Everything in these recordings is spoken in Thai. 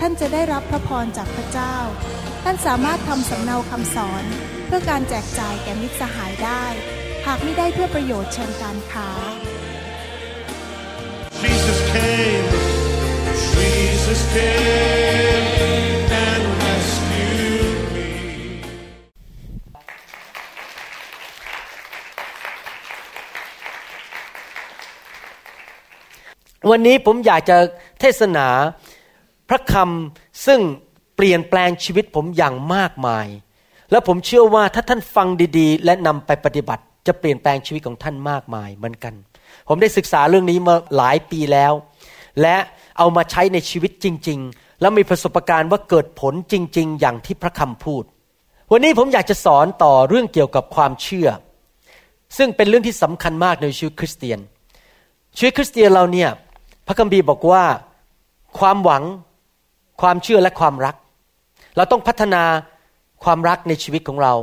ท่านจะได้รับพระพรจากพระเจ้า ท่านสามารถทำสำเนาคำสอน เพื่อการแจกจ่ายแก่มิตรสหายได้ หากไม่ได้เพื่อประโยชน์เชิงการค้า Jesus came, Jesus came and rescued me. วันนี้ผมอยากจะเทศนา พระคำซึ่งเปลี่ยนแปลงชีวิตผมอย่างมากมาย และผมเชื่อว่าถ้าท่านฟังดีๆ และนำไปปฏิบัติจะเปลี่ยนแปลงชีวิตของท่านมากมายเหมือนกัน ผมได้ศึกษาเรื่องนี้มาหลายปีแล้ว และเอามาใช้ในชีวิตจริง ๆ แล้วมีประสบการณ์ว่าเกิดผลจริง ๆ อย่างที่พระคำพูด วันนี้ผมอยากจะสอนต่อเรื่องเกี่ยวกับความเชื่อ ซึ่งเป็นเรื่องที่สำคัญมากในชีวิตคริสเตียน ชีวิตคริสเตียนเราเนี่ยพระคัมภีร์บอกว่า ความหวัง ความเชื่อและความรัก เราต้องพัฒนาความรักในชีวิตของเรา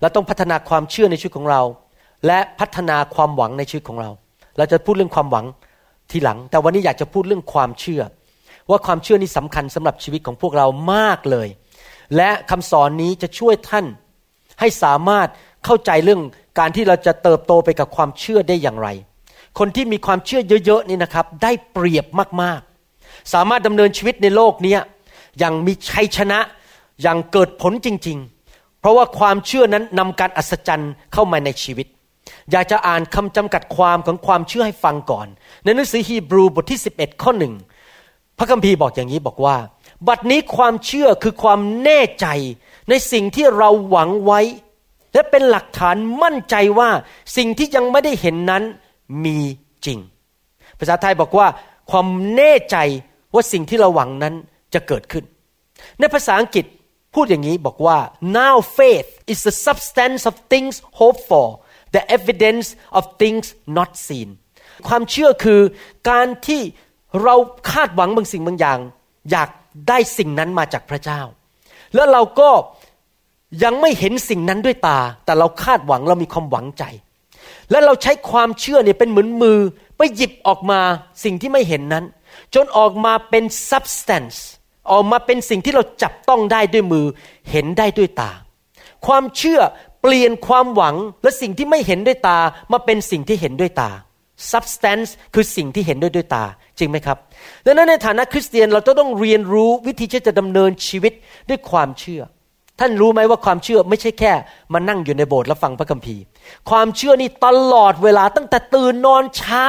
เราต้องพัฒนาความเชื่อในชีวิตของเรา และพัฒนาความหวังในชีวิตของเรา เราจะพูดเรื่องความหวังทีหลัง แต่วันนี้อยากจะพูดเรื่องความเชื่อ ว่าความเชื่อนี้สำคัญสำหรับชีวิตของพวกเรามากเลย และคำสอนนี้จะช่วยท่านให้สามารถเข้าใจเรื่องการที่เราจะเติบโตไปกับความเชื่อได้อย่างไร คนที่มีความเชื่อเยอะๆนี่นะครับ ได้เปรียบมากๆ สามารถดำเนินชีวิตในโลกนี้ อย่างมีชัยชนะอย่างเกิดผลจริง ๆ เพราะว่าความเชื่อนั้นนำการอัศจรรย์เข้ามาในชีวิต อยากจะอ่านคำจำกัดความของความเชื่อให้ฟังก่อน ในหนังสือฮีบรูบทที่ 11 ข้อหนึ่งพระคัมภีร์บอกอย่างนี้บอกว่า บัดนี้ความเชื่อคือความแน่ใจในสิ่งที่เราหวังไว้ และเป็นหลักฐานมั่นใจว่าสิ่งที่ยังไม่ได้เห็นนั้นมีจริง ภาษาไทยบอกว่า ความแน่ใจว่าสิ่งที่เราหวังนั้น จะเกิดขึ้น ในภาษาอังกฤษพูดอย่างนี้บอกว่า now faith is the substance of things hoped for the evidence of things not seen ความเชื่อคือการที่เราคาดหวังบางสิ่งบางอย่าง อยากได้สิ่งนั้นมาจากพระเจ้า แล้วเราก็ยังไม่เห็นสิ่งนั้นด้วยตา แต่เราคาดหวังเรามีความหวังใจ และเราใช้ความเชื่อเนี่ยเป็นเหมือนมือ ไปหยิบออกมาสิ่งที่ไม่เห็นนั้น จนออกมาเป็น substance ออกมาเป็นสิ่งที่เราจับต้องได้ด้วยมือ เห็นได้ด้วยตา ความเชื่อเปลี่ยนความหวังและสิ่งที่ไม่เห็นด้วยตามาเป็นสิ่งที่เห็นด้วยตา substance คือสิ่งที่เห็นด้วยด้วยตา จริงไหมครับ ดังนั้นในฐานะคริสเตียนเราต้องเรียนรู้วิธีที่จะดำเนินชีวิตด้วยความเชื่อ ท่านรู้ไหมว่าความเชื่อไม่ใช่แค่มานั่งอยู่ในโบสถ์แล้วฟังพระคัมภีร์ ความเชื่อนี่ตลอดเวลาตั้งแต่ตื่นนอนเช้า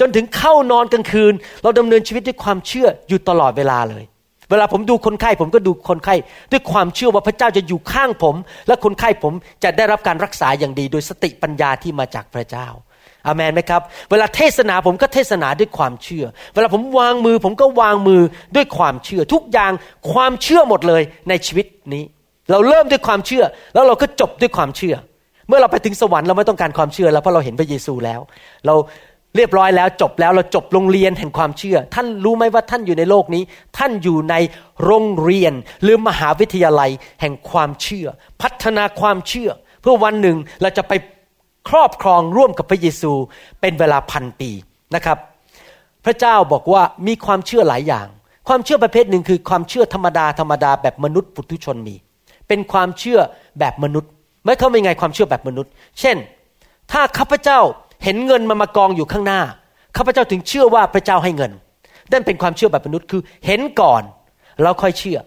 จนถึงเข้านอนกลางคืน เราดำเนินชีวิตด้วยความเชื่ออยู่ตลอดเวลาเลย เวลาผมดูคนไข้ผมก็ดูคนไข้ด้วยความเชื่อว่าพระเจ้าจะอยู่ข้างผม และคนไข้ผมจะได้รับการรักษาอย่างดี โดยสติปัญญาที่มาจากพระเจ้าอามันไหมครับ เวลาเทศนาผมก็เทศนาด้วยความเชื่อ เวลาผมวางมือผมก็วางมือด้วยความเชื่อ ทุกอย่างความเชื่อหมดเลยในชีวิตนี้ เราเริ่มด้วยความเชื่อ แล้วเราก็จบด้วยความเชื่อ เมื่อเราไปถึงสวรรค์เราไม่ต้องการความเชื่อแล้วเพราะเราเห็นพระเยซูแล้ว เรา เรียบร้อยแล้วจบแล้วเราจบโรงเรียนแห่งความเชื่อ ท่านรู้ไหมว่าท่านอยู่ในโลกนี้ ท่านอยู่ในโรงเรียน หรือมหาวิทยาลัยแห่งความเชื่อ พัฒนาความเชื่อ เพื่อวันหนึ่งเราจะไปครอบครองร่วมกับพระเยซูเป็นเวลาพันปีนะครับ พระเจ้าบอกว่ามีความเชื่อหลายอย่าง ความเชื่อประเภทหนึ่งคือความเชื่อธรรมดาธรรมดาแบบมนุษย์ปุถุชนมี เป็นความเชื่อแบบมนุษย์ไม่เข้าเป็นไงความเชื่อแบบมนุษย์ เช่น ถ้าข้าพเจ้า เห็นเงินมามากองอยู่ข้างหน้าข้าพเจ้าถึงเชื่อว่าพระเจ้าให้เงินนั่นเป็นความเชื่อแบบมนุษย์คือเห็นก่อนแล้วค่อยเชื่อ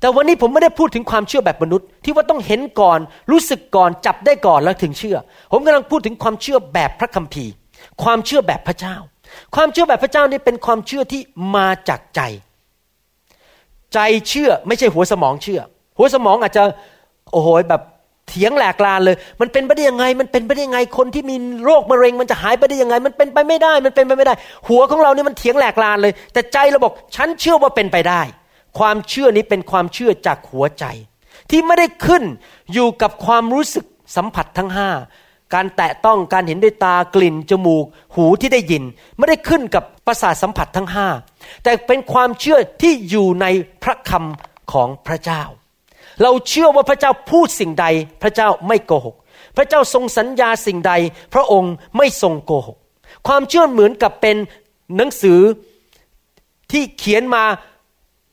แต่วันนี้ผมไม่ได้พูดถึงความเชื่อแบบมนุษย์ ที่ว่าต้องเห็นก่อนรู้สึกก่อนจับได้ก่อนแล้วถึงเชื่อ ผมกำลังพูดถึงความเชื่อแบบพระคัมภีร์ ความเชื่อแบบพระเจ้า ความเชื่อแบบพระเจ้านี่เป็นความเชื่อที่มาจากใจ ใจเชื่อไม่ใช่หัวสมองเชื่อ หัวสมองอาจจะโอ้โหแบบ เถียงแหลกลานเลย มันเป็นไปได้ยังไง มันเป็นไปได้ยังไง คนที่มีโรคมะเร็ง มันจะหายไปได้ยังไง มันเป็นไปไม่ได้ มันเป็นไปไม่ได้ หัวของเราเนี่ยมันเถียงแหลกลานเลย แต่ใจเราบอก ฉันเชื่อว่าเป็นไปได้ ความเชื่อนี้เป็นความเชื่อจากหัวใจ ที่ไม่ได้ขึ้นอยู่กับความรู้สึกสัมผัสทั้งห้าการแตะต้องการเห็นด้วยตากลิ่นจมูก หูที่ได้ยิน ไม่ได้ขึ้นกับประสาทสัมผัสทั้งห้าแต่เป็นความเชื่อที่อยู่ในพระคำของพระเจ้า เราเชื่อว่าพระเจ้าพูดสิ่งใด พระเจ้าไม่โกหก พระเจ้าทรงสัญญาสิ่งใด พระองค์ไม่ทรงโกหก ความเชื่อเหมือนกับเป็นหนังสือที่เขียนมา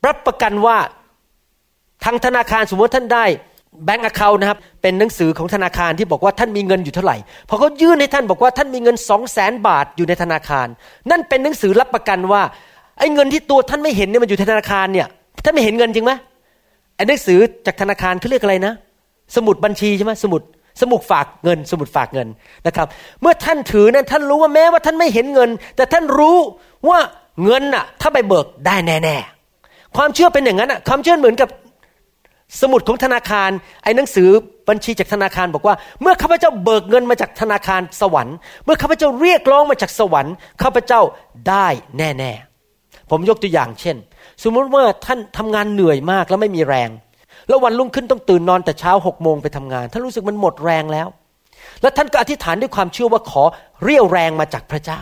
รับประกันว่าทางธนาคารสมมติท่านได้แบงก์อเคานะครับเป็นหนังสือของธนาคารที่บอกว่าท่านมีเงินอยู่เท่าไหร่พอเขายื่นให้ท่านบอกว่าท่านมีเงินสองแสนบาทอยู่ในธนาคาร นั่นเป็นหนังสือรับประกันว่าไอ้เงินที่ตัวท่านไม่เห็นเนี่ยมันอยู่ในธนาคารเนี่ยท่านไม่เห็นเงินจริงไหม อ้หนังสือจากธนาคารเขาเรียกอะไรนะ สมุดบัญชีใช่ไหมสมุดสมุดฝากเงิน สมุดฝากเงินนะครับ เมื่อท่านถือนั้นท่านรู้ว่าแม้ว่าท่านไม่เห็นเงิน แต่ท่านรู้ว่าเงินน่ะ ถ้าไปเบิกได้แน่ๆความเชื่อเป็นอย่างนั้นอะความเชื่อเหมือนกับสมุดของธนาคารไอ้หนังสือบัญชีจากธนาคารบอกว่า เมื่อข้าพเจ้าเบิกเงินมาจากธนาคารสวรรค์ เมื่อข้าพเจ้าเรียกร้องมาจากสวรรค์ข้าพเจ้าได้แน่ ๆ ผมยกตัวอย่างเช่น สมมติว่าท่านทำงานเหนื่อยมากแล้วไม่มีแรง แล้ววันรุ่งขึ้นต้องตื่นนอนแต่เช้าหกโมงไปทำงาน ท่านรู้สึกมันหมดแรงแล้ว แล้วท่านก็อธิษฐานด้วยความเชื่อว่าขอเรียวแรงมาจากพระเจ้า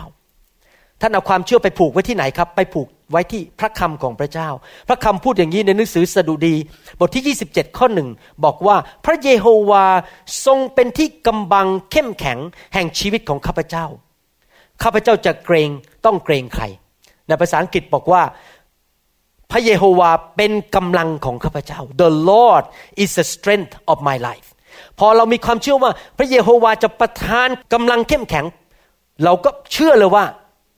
ท่านเอาความเชื่อไปผูกไว้ที่ไหนครับ ไปผูกไว้ที่พระคำของพระเจ้า พระคำพูดอย่างนี้ในหนังสือสดุดี บทที่ 27 ข้อหนึ่งบอกว่าพระเยโฮวาทรงเป็นที่กำบังเข้มแข็งแห่งชีวิตของข้าพเจ้า ข้าพเจ้าจะเกรงต้องเกรงใคร ในภาษาอังกฤษบอกว่า พระเยโฮวาเป็นกำลังของข้าพเจ้า The Lord is the strength of my life พอเรามีความเชื่อว่าพระเยโฮวาจะประทานกำลังเข้มแข็ง เราก็เชื่อเลยว่า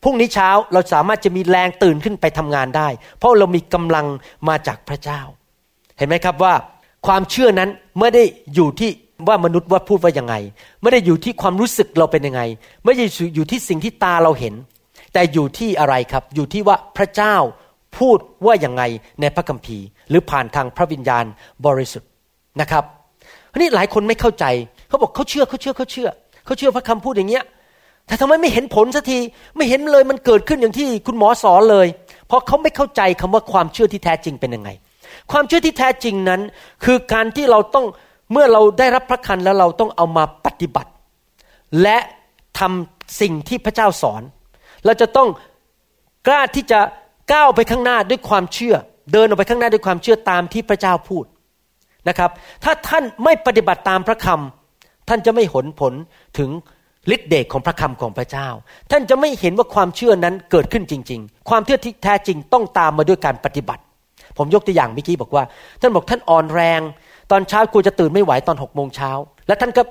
พรุ่งนี้เช้าเราสามารถจะมีแรงตื่นขึ้นไปทำงานได้ เพราะเรามีกำลังมาจากพระเจ้า เห็นไหมครับว่า ความเชื่อนั้นไม่ได้อยู่ที่ว่ามนุษย์ว่าพูดว่ายังไง ไม่ได้อยู่ที่ความรู้สึกเราเป็นยังไง ไม่ได้อยู่ที่สิ่งที่ตาเราเห็น แต่อยู่ที่อะไรครับ อยู่ที่ว่าพระเจ้า พูดว่าอย่างไงในพระคัมภีร์ หรือผ่านทางพระวิญญาณบริสุทธิ์นะครับทีนี้หลายคนไม่เข้าใจเขาบอกเขาเชื่อเขาเชื่อเขาเชื่อเขาเชื่อพระคำพูดอย่างเงี้ยแต่ทำไมไม่เห็นผลสักทีไม่เห็นเลยมันเกิดขึ้นอย่างที่คุณหมอสอนเลย เพราะเขาไม่เข้าใจคำว่าความเชื่อที่แท้จริงเป็นยังไง ความเชื่อที่แท้จริงนั้น คือการที่เราต้องเมื่อเราได้รับพระคันแล้วเราต้องเอามาปฏิบัติ และทำสิ่งที่พระเจ้าสอน เราจะต้องกล้าที่จะ ก้าวไปข้างหน้าด้วยความเชื่อ เดินออกไปข้างหน้าด้วยความเชื่อตามที่พระเจ้าพูดนะครับ ถ้าท่านไม่ปฏิบัติตามพระคำท่านจะไม่หนผลถึงฤทธิเดชของพระคำของพระเจ้า ท่านจะไม่เห็นว่าความเชื่อนั้นเกิดขึ้นจริง ๆ ความเชื่อที่แท้จริงต้องตามมาด้วยการปฏิบัติ ผมยกตัวอย่างเมื่อกี้บอกว่า ท่านบอกท่านอ่อนแรง ตอนเช้ากลัวจะตื่นไม่ไหวตอนหกโมงเช้าและท่านก็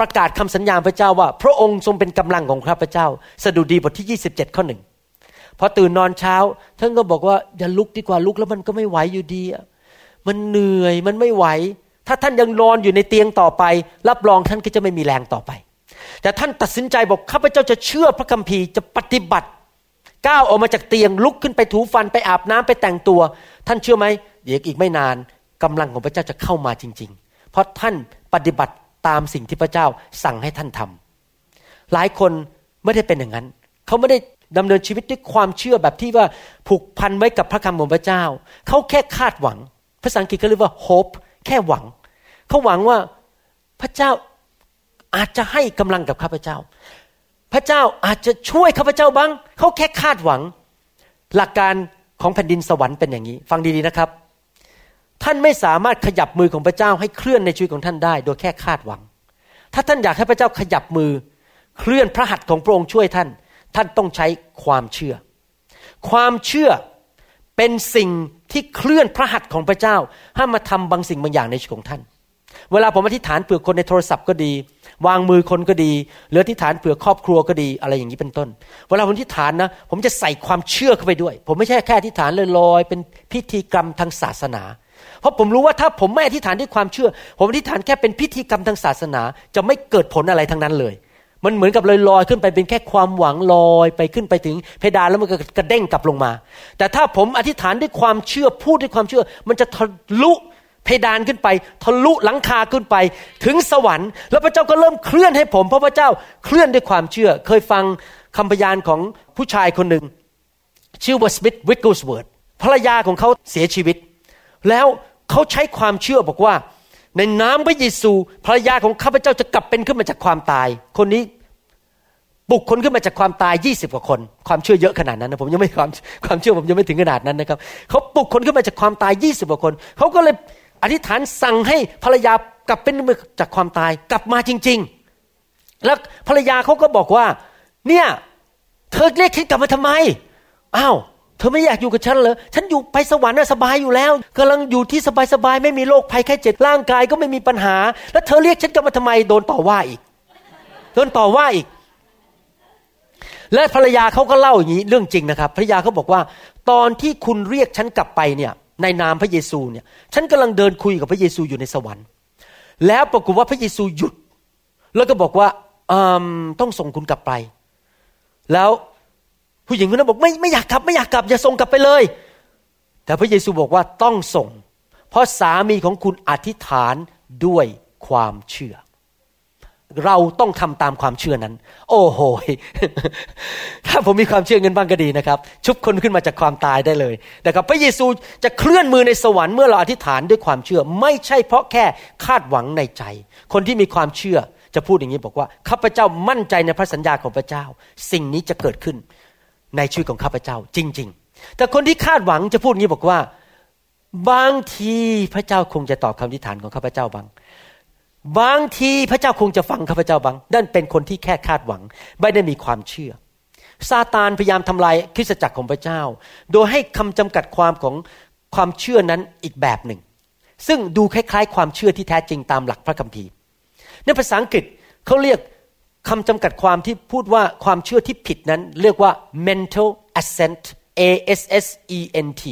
ประกาศคำสัญญาพระเจ้าว่า พระองค์ทรงเป็นกำลังของข้าพเจ้า สดุดีบทที่ 27 ข้อหนึ่ง พอตื่นนอนเช้า ท่านก็บอกว่าอย่าลุกดีกว่าลุกแล้วมันก็ไม่ไหวอยู่ดีมันเหนื่อยมันไม่ไหว ถ้าท่านยังนอนอยู่ในเตียงต่อไป รับรองท่านก็จะไม่มีแรงต่อไป แต่ท่านตัดสินใจบอกข้าพเจ้าจะเชื่อพระคัมภีร์จะปฏิบัติก้าวออกมาจากเตียงลุกขึ้นไปถูฟันไปอาบน้ำไปแต่งตัว ท่านเชื่อไหมเดี๋ยวอีกไม่นานกำลังของพระเจ้าจะเข้ามาจริง ๆ เพราะท่านปฏิบัติตามสิ่งที่พระเจ้าสั่งให้ท่านทำหลายคนไม่ได้เป็นอย่างนั้น เขาไม่ได้ ดำเนินชีวิตด้วยความเชื่อแบบที่ว่าผูกพันไว้กับพระคำของพระเจ้า เขาแค่คาดหวัง ภาษาอังกฤษเขาเรียกว่า hope แค่หวัง เขาหวังว่าพระเจ้าอาจจะให้กำลังกับข้าพเจ้า พระเจ้าอาจจะช่วยข้าพเจ้าบ้าง เขาแค่คาดหวัง หลักการของแผ่นดินสวรรค์เป็นอย่างนี้ ฟังดีๆนะครับ ท่านไม่สามารถขยับมือของพระเจ้าให้เคลื่อนในชีวิตของท่านได้ โดยแค่คาดหวัง ถ้าท่านอยากให้พระเจ้าขยับมือ เคลื่อนพระหัตถ์ของพระองค์ช่วยท่าน ท่านต้องใช้ความเชื่อ ความเชื่อเป็นสิ่งที่เคลื่อนพระหัตถ์ของพระเจ้าให้มาทำบางสิ่งบางอย่างในชีวิตของท่าน เวลาผมอธิษฐานเผื่อคนในโทรศัพท์ก็ดี วางมือคนก็ดี หรือที่ฐานเผื่อครอบครัวก็ดีอะไรอย่างนี้เป็นต้น เวลาผมที่ฐานนะ ผมจะใส่ความเชื่อเข้าไปด้วย ผมไม่ใช่แค่ที่ฐานลอยๆเป็นพิธีกรรมทางศาสนา เพราะผมรู้ว่าถ้าผมไม่อธิษฐานด้วยความเชื่อ ผมอธิษฐานแค่เป็นพิธีกรรมทางศาสนา จะไม่เกิดผลอะไรทั้งนั้นเลย มันเหมือนกับลอยลอยขึ้นไปเป็นแค่ความหวังลอยไปขึ้นไปถึงเพดานแล้วมันก็กระเด้งกลับลงมา แต่ถ้าผมอธิษฐานด้วยความเชื่อพูดด้วยความเชื่อ มันจะทะลุเพดานขึ้นไป ทะลุหลังคาขึ้นไป ถึงสวรรค์ แล้วพระเจ้าก็เริ่มเคลื่อนให้ผม เพราะพระเจ้าเคลื่อนด้วยความเชื่อ เคยฟังคำพยานของผู้ชายคนหนึ่งชื่อว่าสมิธวิกเกิลสเวิร์ธภรรยาของเขาเสียชีวิต แล้วเขาใช้ความเชื่อบอกว่า ในน้ำพระเยซูภรรยาของข้าพเจ้าจะกลับเป็นขึ้นมาจากความตาย คนนี้ปลุกคนขึ้นมาจากความตายยี่สิบกว่าคน ความเชื่อเยอะขนาดนั้นนะผมยังไม่ความความเชื่อผมยังไม่ถึงขนาดนั้นนะครับเขาปลุกคนขึ้นมาจากความตายยี่สิบกว่าคนเขาก็เลยอธิษฐานสั่งให้ภรรยากลับเป็นมาจากความตายกลับมาจริง ๆ แล้วภรรยาเขาก็บอกว่า เนี่ย เธอเรียกฉันกลับมาทำไมอ้าว เธอไม่อยากอยู่กับฉันเหรอ ฉันอยู่ไปสวรรค์สบายอยู่แล้วกำลังอยู่ที่สบายๆไม่มีโรคภัยแค่เจ็บร่างกายก็ไม่มีปัญหา แล้วเธอเรียกฉันกลับมาทำไมโดนต่อว่าอีก โดนต่อว่าอีก และภรรยาเขาก็เล่าอย่างนี้เรื่องจริงนะครับ ภรรยาเขาบอกว่า ตอนที่คุณเรียกฉันกลับไปเนี่ย ในนามพระเยซูเนี่ย ฉันกำลังเดินคุยกับพระเยซูอยู่ในสวรรค์ แล้วปรากฏว่าพระเยซูหยุด แล้วก็บอกว่าต้องส่งคุณกลับไป แล้ว ผู้หญิงคนนั้นบอกไม่ไม่อยากกลับไม่อยากกลับอย่าส่งกลับไปเลย แต่พระเยซูบอกว่าต้องส่ง เพราะสามีของคุณอธิษฐานด้วยความเชื่อ เราต้องทำตามความเชื่อนั้น โอ้โหถ้าผมมีความเชื่อเงินบ้างก็ดีนะครับ ชุบคนขึ้นมาจากความตายได้เลยนะครับพระเยซูจะเคลื่อนมือในสวรรค์เมื่อเราอธิษฐานด้วยความเชื่อ ไม่ใช่เพราะแค่คาดหวังในใจ คนที่มีความเชื่อจะพูดอย่างนี้บอกว่าข้าพเจ้ามั่นใจในพระสัญญาของพระเจ้า สิ่งนี้จะเกิดขึ้น ในชีวิตของข้าพเจ้า จริง ๆ แต่คนที่คาดหวังจะพูดงี้บอกว่า บางทีพระเจ้าคงจะตอบคำอธิฐานของข้าพเจ้าบางบางทีพระเจ้าคงจะฟังข้าพเจ้าบางนั่นเป็นคนที่แค่คาดหวัง ไม่ได้มีความเชื่อซาตานพยายามทำลายคริสตจักรของพระเจ้า โดยให้คำจำกัดความของความเชื่อนั้นอีกแบบหนึ่ง ซึ่งดูคล้ายๆ ความเชื่อที่แท้จริงตามหลักพระคัมภีร์ในภาษาอังกฤษเขาเรียก คำจำกัดความที่พูดว่าความเชื่อที่ผิดนั้น เรียกว่า mental assent a s s e n t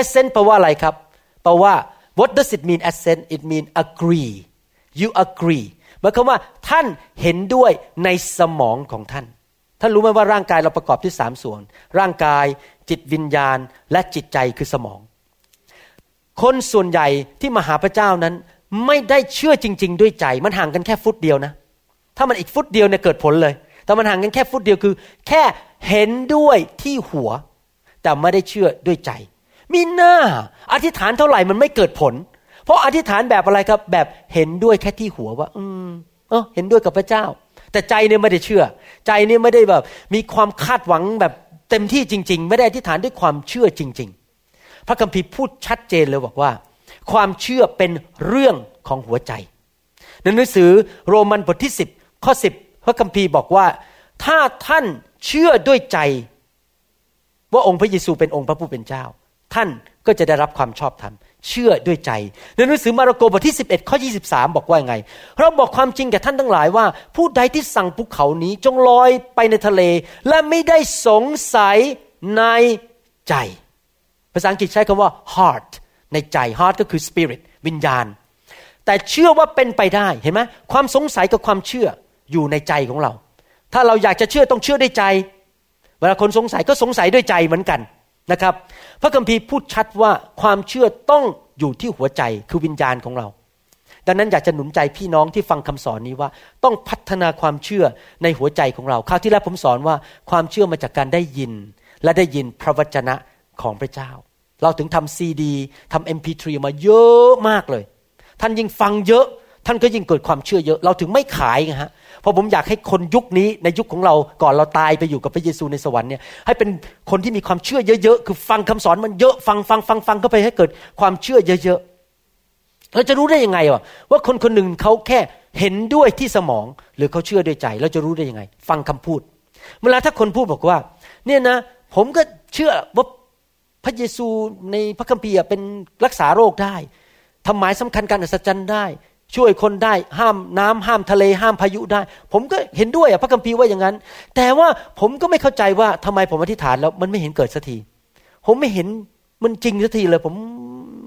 assent แปลว่าอะไรครับแปลว่า what does it mean assent it mean agree you agree หมายความว่าท่านเห็นด้วยในสมองของท่าน ท่านรู้ไหมว่าร่างกายเราประกอบที่สามส่วน ร่างกายจิตวิญญาณ และจิตใจคือสมอง คนส่วนใหญ่ที่มาหาพระเจ้านั้น ไม่ได้เชื่อจริง ๆ ด้วยใจ มันห่างกันแค่ฟุตเดียวนะ ถ้ามันอีกฟุตเดียวเนี่ยเกิดผลเลย แต่มันห่างกันแค่ฟุตเดียวคือ แค่เห็นด้วยที่หัว แต่ไม่ได้เชื่อด้วยใจ มีหน้า อธิษฐานเท่าไหร่มันไม่เกิดผล เพราะอธิษฐานแบบอะไรครับ แบบเห็นด้วยแค่ที่หัวว่า อืมเออเห็นด้วยกับพระเจ้า แต่ใจเนี่ยไม่ได้เชื่อ ใจเนี่ยไม่ได้แบบ มีความคาดหวังแบบเต็มที่จริง ๆ ไม่ได้อธิษฐานด้วยความเชื่อจริง ๆ พระคัมภีร์พูดชัดเจนเลยบอกว่า ความเชื่อเป็นเรื่องของหัวใจในหนังสือโรมันบทที่สิบ ข้อสิบพระคัมภีร์บอกว่า ถ้าท่านเชื่อด้วยใจ ว่าองค์พระเยซูเป็นองค์พระผู้เป็นเจ้า ท่านก็จะได้รับความชอบธรรมเชื่อด้วยใจ ในหนังสือมาระโกบทที่ 11 ข้อ 23 บอกว่าไง เราบอกความจริงแก่ท่านทั้งหลายว่า ผู้ใดที่สั่งภูเขานี้จงลอยไปในทะเล และไม่ได้สงสัยในใจ ภาษาอังกฤษใช้คำว่า heart ในใจ heart ก็คือ spirit วิญญาณ แต่เชื่อว่าเป็นไปได้เห็นไหมความสงสัยกับความเชื่อ อยู่ในใจของเรา ถ้าเราอยากจะเชื่อต้องเชื่อด้วยใจ เวลาคนสงสัยก็สงสัยด้วยใจเหมือนกันนะครับ พระคัมภีร์พูดชัดว่าความเชื่อต้องอยู่ที่หัวใจคือวิญญาณของเรา ดังนั้นอยากจะหนุนใจพี่น้องที่ฟังคำสอนนี้ว่า ต้องพัฒนาความเชื่อในหัวใจของเราคราวที่แล้วผมสอนว่าความเชื่อมาจากการได้ยิน และได้ยินพระวจนะของพระเจ้า เราถึงทำซีดีทำเอ็มพีทรีมาเยอะมากเลย ท่านยิ่งฟังเยอะ ท่านก็ยิ่งเกิดความเชื่อเยอะเราถึงไม่ขายไงฮะเพราะผมอยากให้คนยุคนี้ในยุคของเราก่อนเราตายไปอยู่กับพระเยซูในสวรรค์เนี่ยให้เป็นคนที่มีความเชื่อเยอะๆคือฟังคำสอนมันเยอะฟังฟังฟังฟังเข้าไปให้เกิดความเชื่อเยอะๆเราจะรู้ได้ยังไงวะว่าคนคนหนึ่งเขาแค่เห็นด้วยที่สมองหรือเขาเชื่อด้วยใจเราจะรู้ได้ยังไง ฟังคำพูด เวลาถ้าคนพูดบอกว่า เนี่ยนะ ผมก็เชื่อว่าพระเยซูในพระคัมภีร์เป็นรักษาโรคได้ทำหมายสำคัญการอัศจรรย์ได้ ช่วยคนได้ห้ามน้ำห้ามทะเลห้ามพายุได้ ผมก็เห็นด้วยพระคัมภีร์ว่าอย่างนั้น แต่ว่าผมก็ไม่เข้าใจว่าทำไมผมอธิษฐานแล้วมันไม่เห็นเกิดสักที ผมไม่เห็นมันจริงสักทีเลย ผม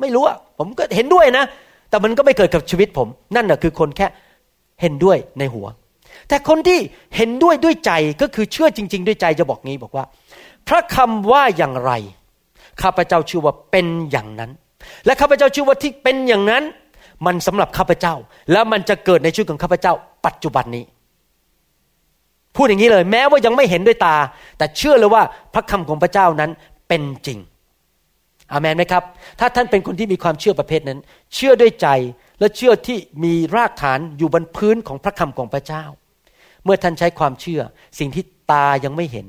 ไม่รู้อะผมก็เห็นด้วยนะ แต่มันก็ไม่เกิดกับชีวิตผม นั่นแหะคือคนแค่เห็นด้วยในหัว แต่คนที่เห็นด้วยด้วยใจก็คือเชื่อจริง ๆ ด้วยใจจะบอกงี้บอกว่า พระคำว่าอย่างไรข้าพเจ้าเชื่อว่าเป็นอย่างนั้น และข้าพเจ้าเชื่อว่าที่เป็นอย่างนั้น มันสำหรับข้าพเจ้า แล้วมันจะเกิดในชีวิตของข้าพเจ้า ปัจจุบันนี้ พูดอย่างนี้เลย แม้ว่ายังไม่เห็นด้วยตา แต่เชื่อเลยว่าพระคำของพระเจ้านั้นเป็นจริงอามันไหมครับ ถ้าท่านเป็นคนที่มีความเชื่อประเภทนั้น เชื่อด้วยใจและเชื่อที่มีรากฐานอยู่บนพื้นของพระคำของพระเจ้า เมื่อท่านใช้ความเชื่อ สิ่งที่ตายังไม่เห็น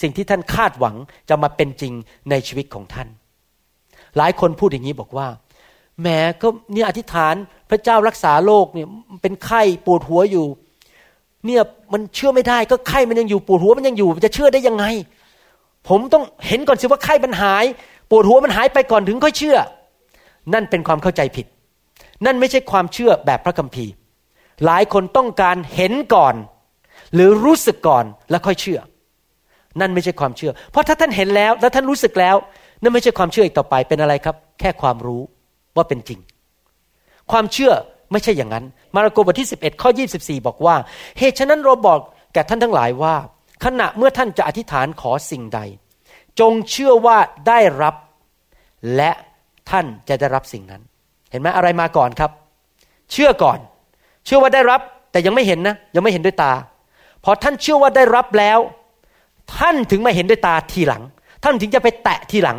สิ่งที่ท่านคาดหวังจะมาเป็นจริงในชีวิตของท่าน หลายคนพูดอย่างนี้บอกว่า แหมก็เนี่ยอธิษฐานพระเจ้ารักษาโรคเนี่ยเป็นไข้ปวดหัวอยู่ เนี่ยมันเชื่อไม่ได้ก็ไข้มันยังอยู่ปวดหัวมันยังอยู่จะเชื่อได้ยังไง ผมต้องเห็นก่อนสิว่าไข้มันหาย ปวดหัวมันหายไปก่อนถึงค่อยเชื่อ นั่นเป็นความเข้าใจผิด นั่นไม่ใช่ความเชื่อแบบพระคัมภีร์ หลายคนต้องการเห็นก่อน หรือรู้สึกก่อนแล้วค่อยเชื่อ นั่นไม่ใช่ความเชื่อ เพราะถ้าท่านเห็นแล้วแล้วท่านรู้สึกแล้ว นั่นไม่ใช่ความเชื่ออีกต่อไปเป็นอะไรครับ แค่ความรู้ ว่าเป็นจริง ความเชื่อไม่ใช่อย่างนั้น มาระโกบทที่ 11 ข้อ 24 บอกว่า เหตุฉะนั้นเราบอกแก่ท่านทั้งหลายว่า ขณะเมื่อท่านจะอธิษฐานขอสิ่งใด จงเชื่อว่าได้รับ และท่านจะได้รับสิ่งนั้น เห็นไหมอะไรมาก่อนครับ เชื่อก่อน เชื่อว่าได้รับ แต่ยังไม่เห็นนะ ยังไม่เห็นด้วยตา พอท่านเชื่อว่าได้รับแล้ว ท่านถึงมาเห็นด้วยตาทีหลัง ท่านถึงจะไปแตะทีหลัง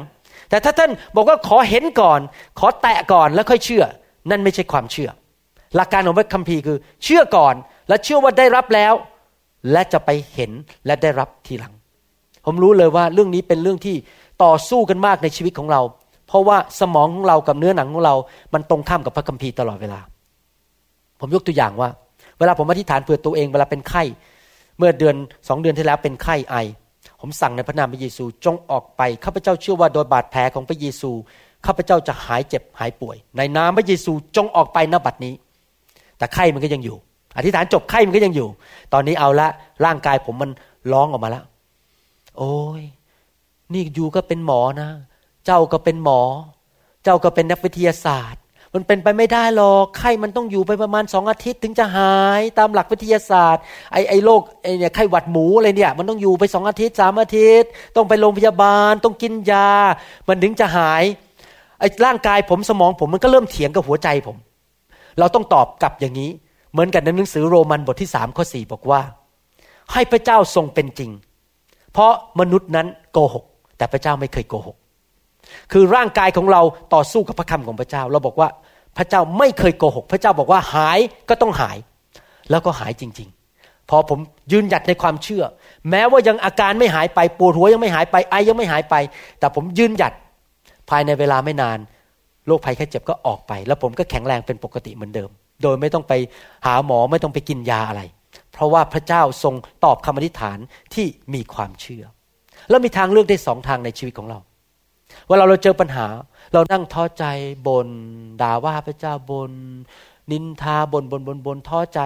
แต่ถ้าท่านบอกว่าขอเห็นก่อน ขอแตะก่อนแล้วค่อยเชื่อ นั่นไม่ใช่ความเชื่อ หลักการของพระคัมภีร์คือ เชื่อก่อนและเชื่อว่าได้รับแล้ว และจะไปเห็นและได้รับทีหลัง ผมรู้เลยว่าเรื่องนี้เป็นเรื่องที่ต่อสู้กันมากในชีวิตของเรา เพราะว่าสมองของเรากับเนื้อหนังของเรา มันตรงข้ามกับพระคัมภีร์ตลอดเวลา ผมยกตัวอย่างว่า เวลาผมอธิษฐานเพื่อตัวเองเวลาเป็นไข้ เมื่อเดือนสองเดือนที่แล้วเป็นไข้ไอ ผมสั่งในพระนามพระเยซูจงออกไปข้าพเจ้าเชื่อว่าโดยบาดแผลของพระเยซูข้าพเจ้าจะหายเจ็บหายป่วย ในนามพระเยซูจงออกไปณบัดนี้ แต่ไข้มันก็ยังอยู่ อธิษฐานจบไข้มันก็ยังอยู่ ตอนนี้เอาละร่างกายผมมันร้องออกมาแล้วโอ้ยนี่อยู่ก็เป็นหมอนะ เจ้าก็เป็นหมอ เจ้าก็เป็นนักวิทยาศาสตร์ มันเป็นไปไม่ได้หรอกไข้มันต้องอยู่ไปประมาณสองอาทิตย์ถึงจะหายตามหลักวิทยาศาสตร์ไอ้ไอโรคไอ้เนี่ยไข้หวัดหมูอะไรเนี่ย มันต้องอยู่ไปสองอาทิตย์สามอาทิตย์ ต้องไปโรงพยาบาล ต้องกินยา มันถึงจะหายไอ้ร่างกายผมสมองผมมันก็เริ่มเถียงกับหัวใจผม เราต้องตอบกลับอย่างนี้ เหมือนกันในหนังสือโรมันบทที่สามข้อสี่บอกว่า ให้พระเจ้าทรงเป็นจริง เพราะมนุษย์นั้นโกหก แต่พระเจ้าไม่เคยโกหก คือร่างกายของเราต่อสู้กับพระคำของพระเจ้า เราบอกว่าพระเจ้าไม่เคยโกหก พระเจ้าบอกว่าหายก็ต้องหาย แล้วก็หายจริง ๆ พอผมยืนหยัดในความเชื่อ แม้ว่ายังอาการไม่หายไปปวดหัวยังไม่หายไปไอยังไม่หายไป แต่ผมยืนหยัดภายในเวลาไม่นานโรคภัยแค่เจ็บก็ออกไป แล้วผมก็แข็งแรงเป็นปกติเหมือนเดิม โดยไม่ต้องไปหาหมอไม่ต้องไปกินยาอะไร เพราะว่าพระเจ้าทรงตอบคำอธิษฐานที่มีความเชื่อ แล้วมีทางเลือกได้สองทางในชีวิตของเรา เวลาเราเจอปัญหา เรานั่งท้อใจบนด่าว่าพระเจ้าบนนินทาบนบนบนบนท้อใจ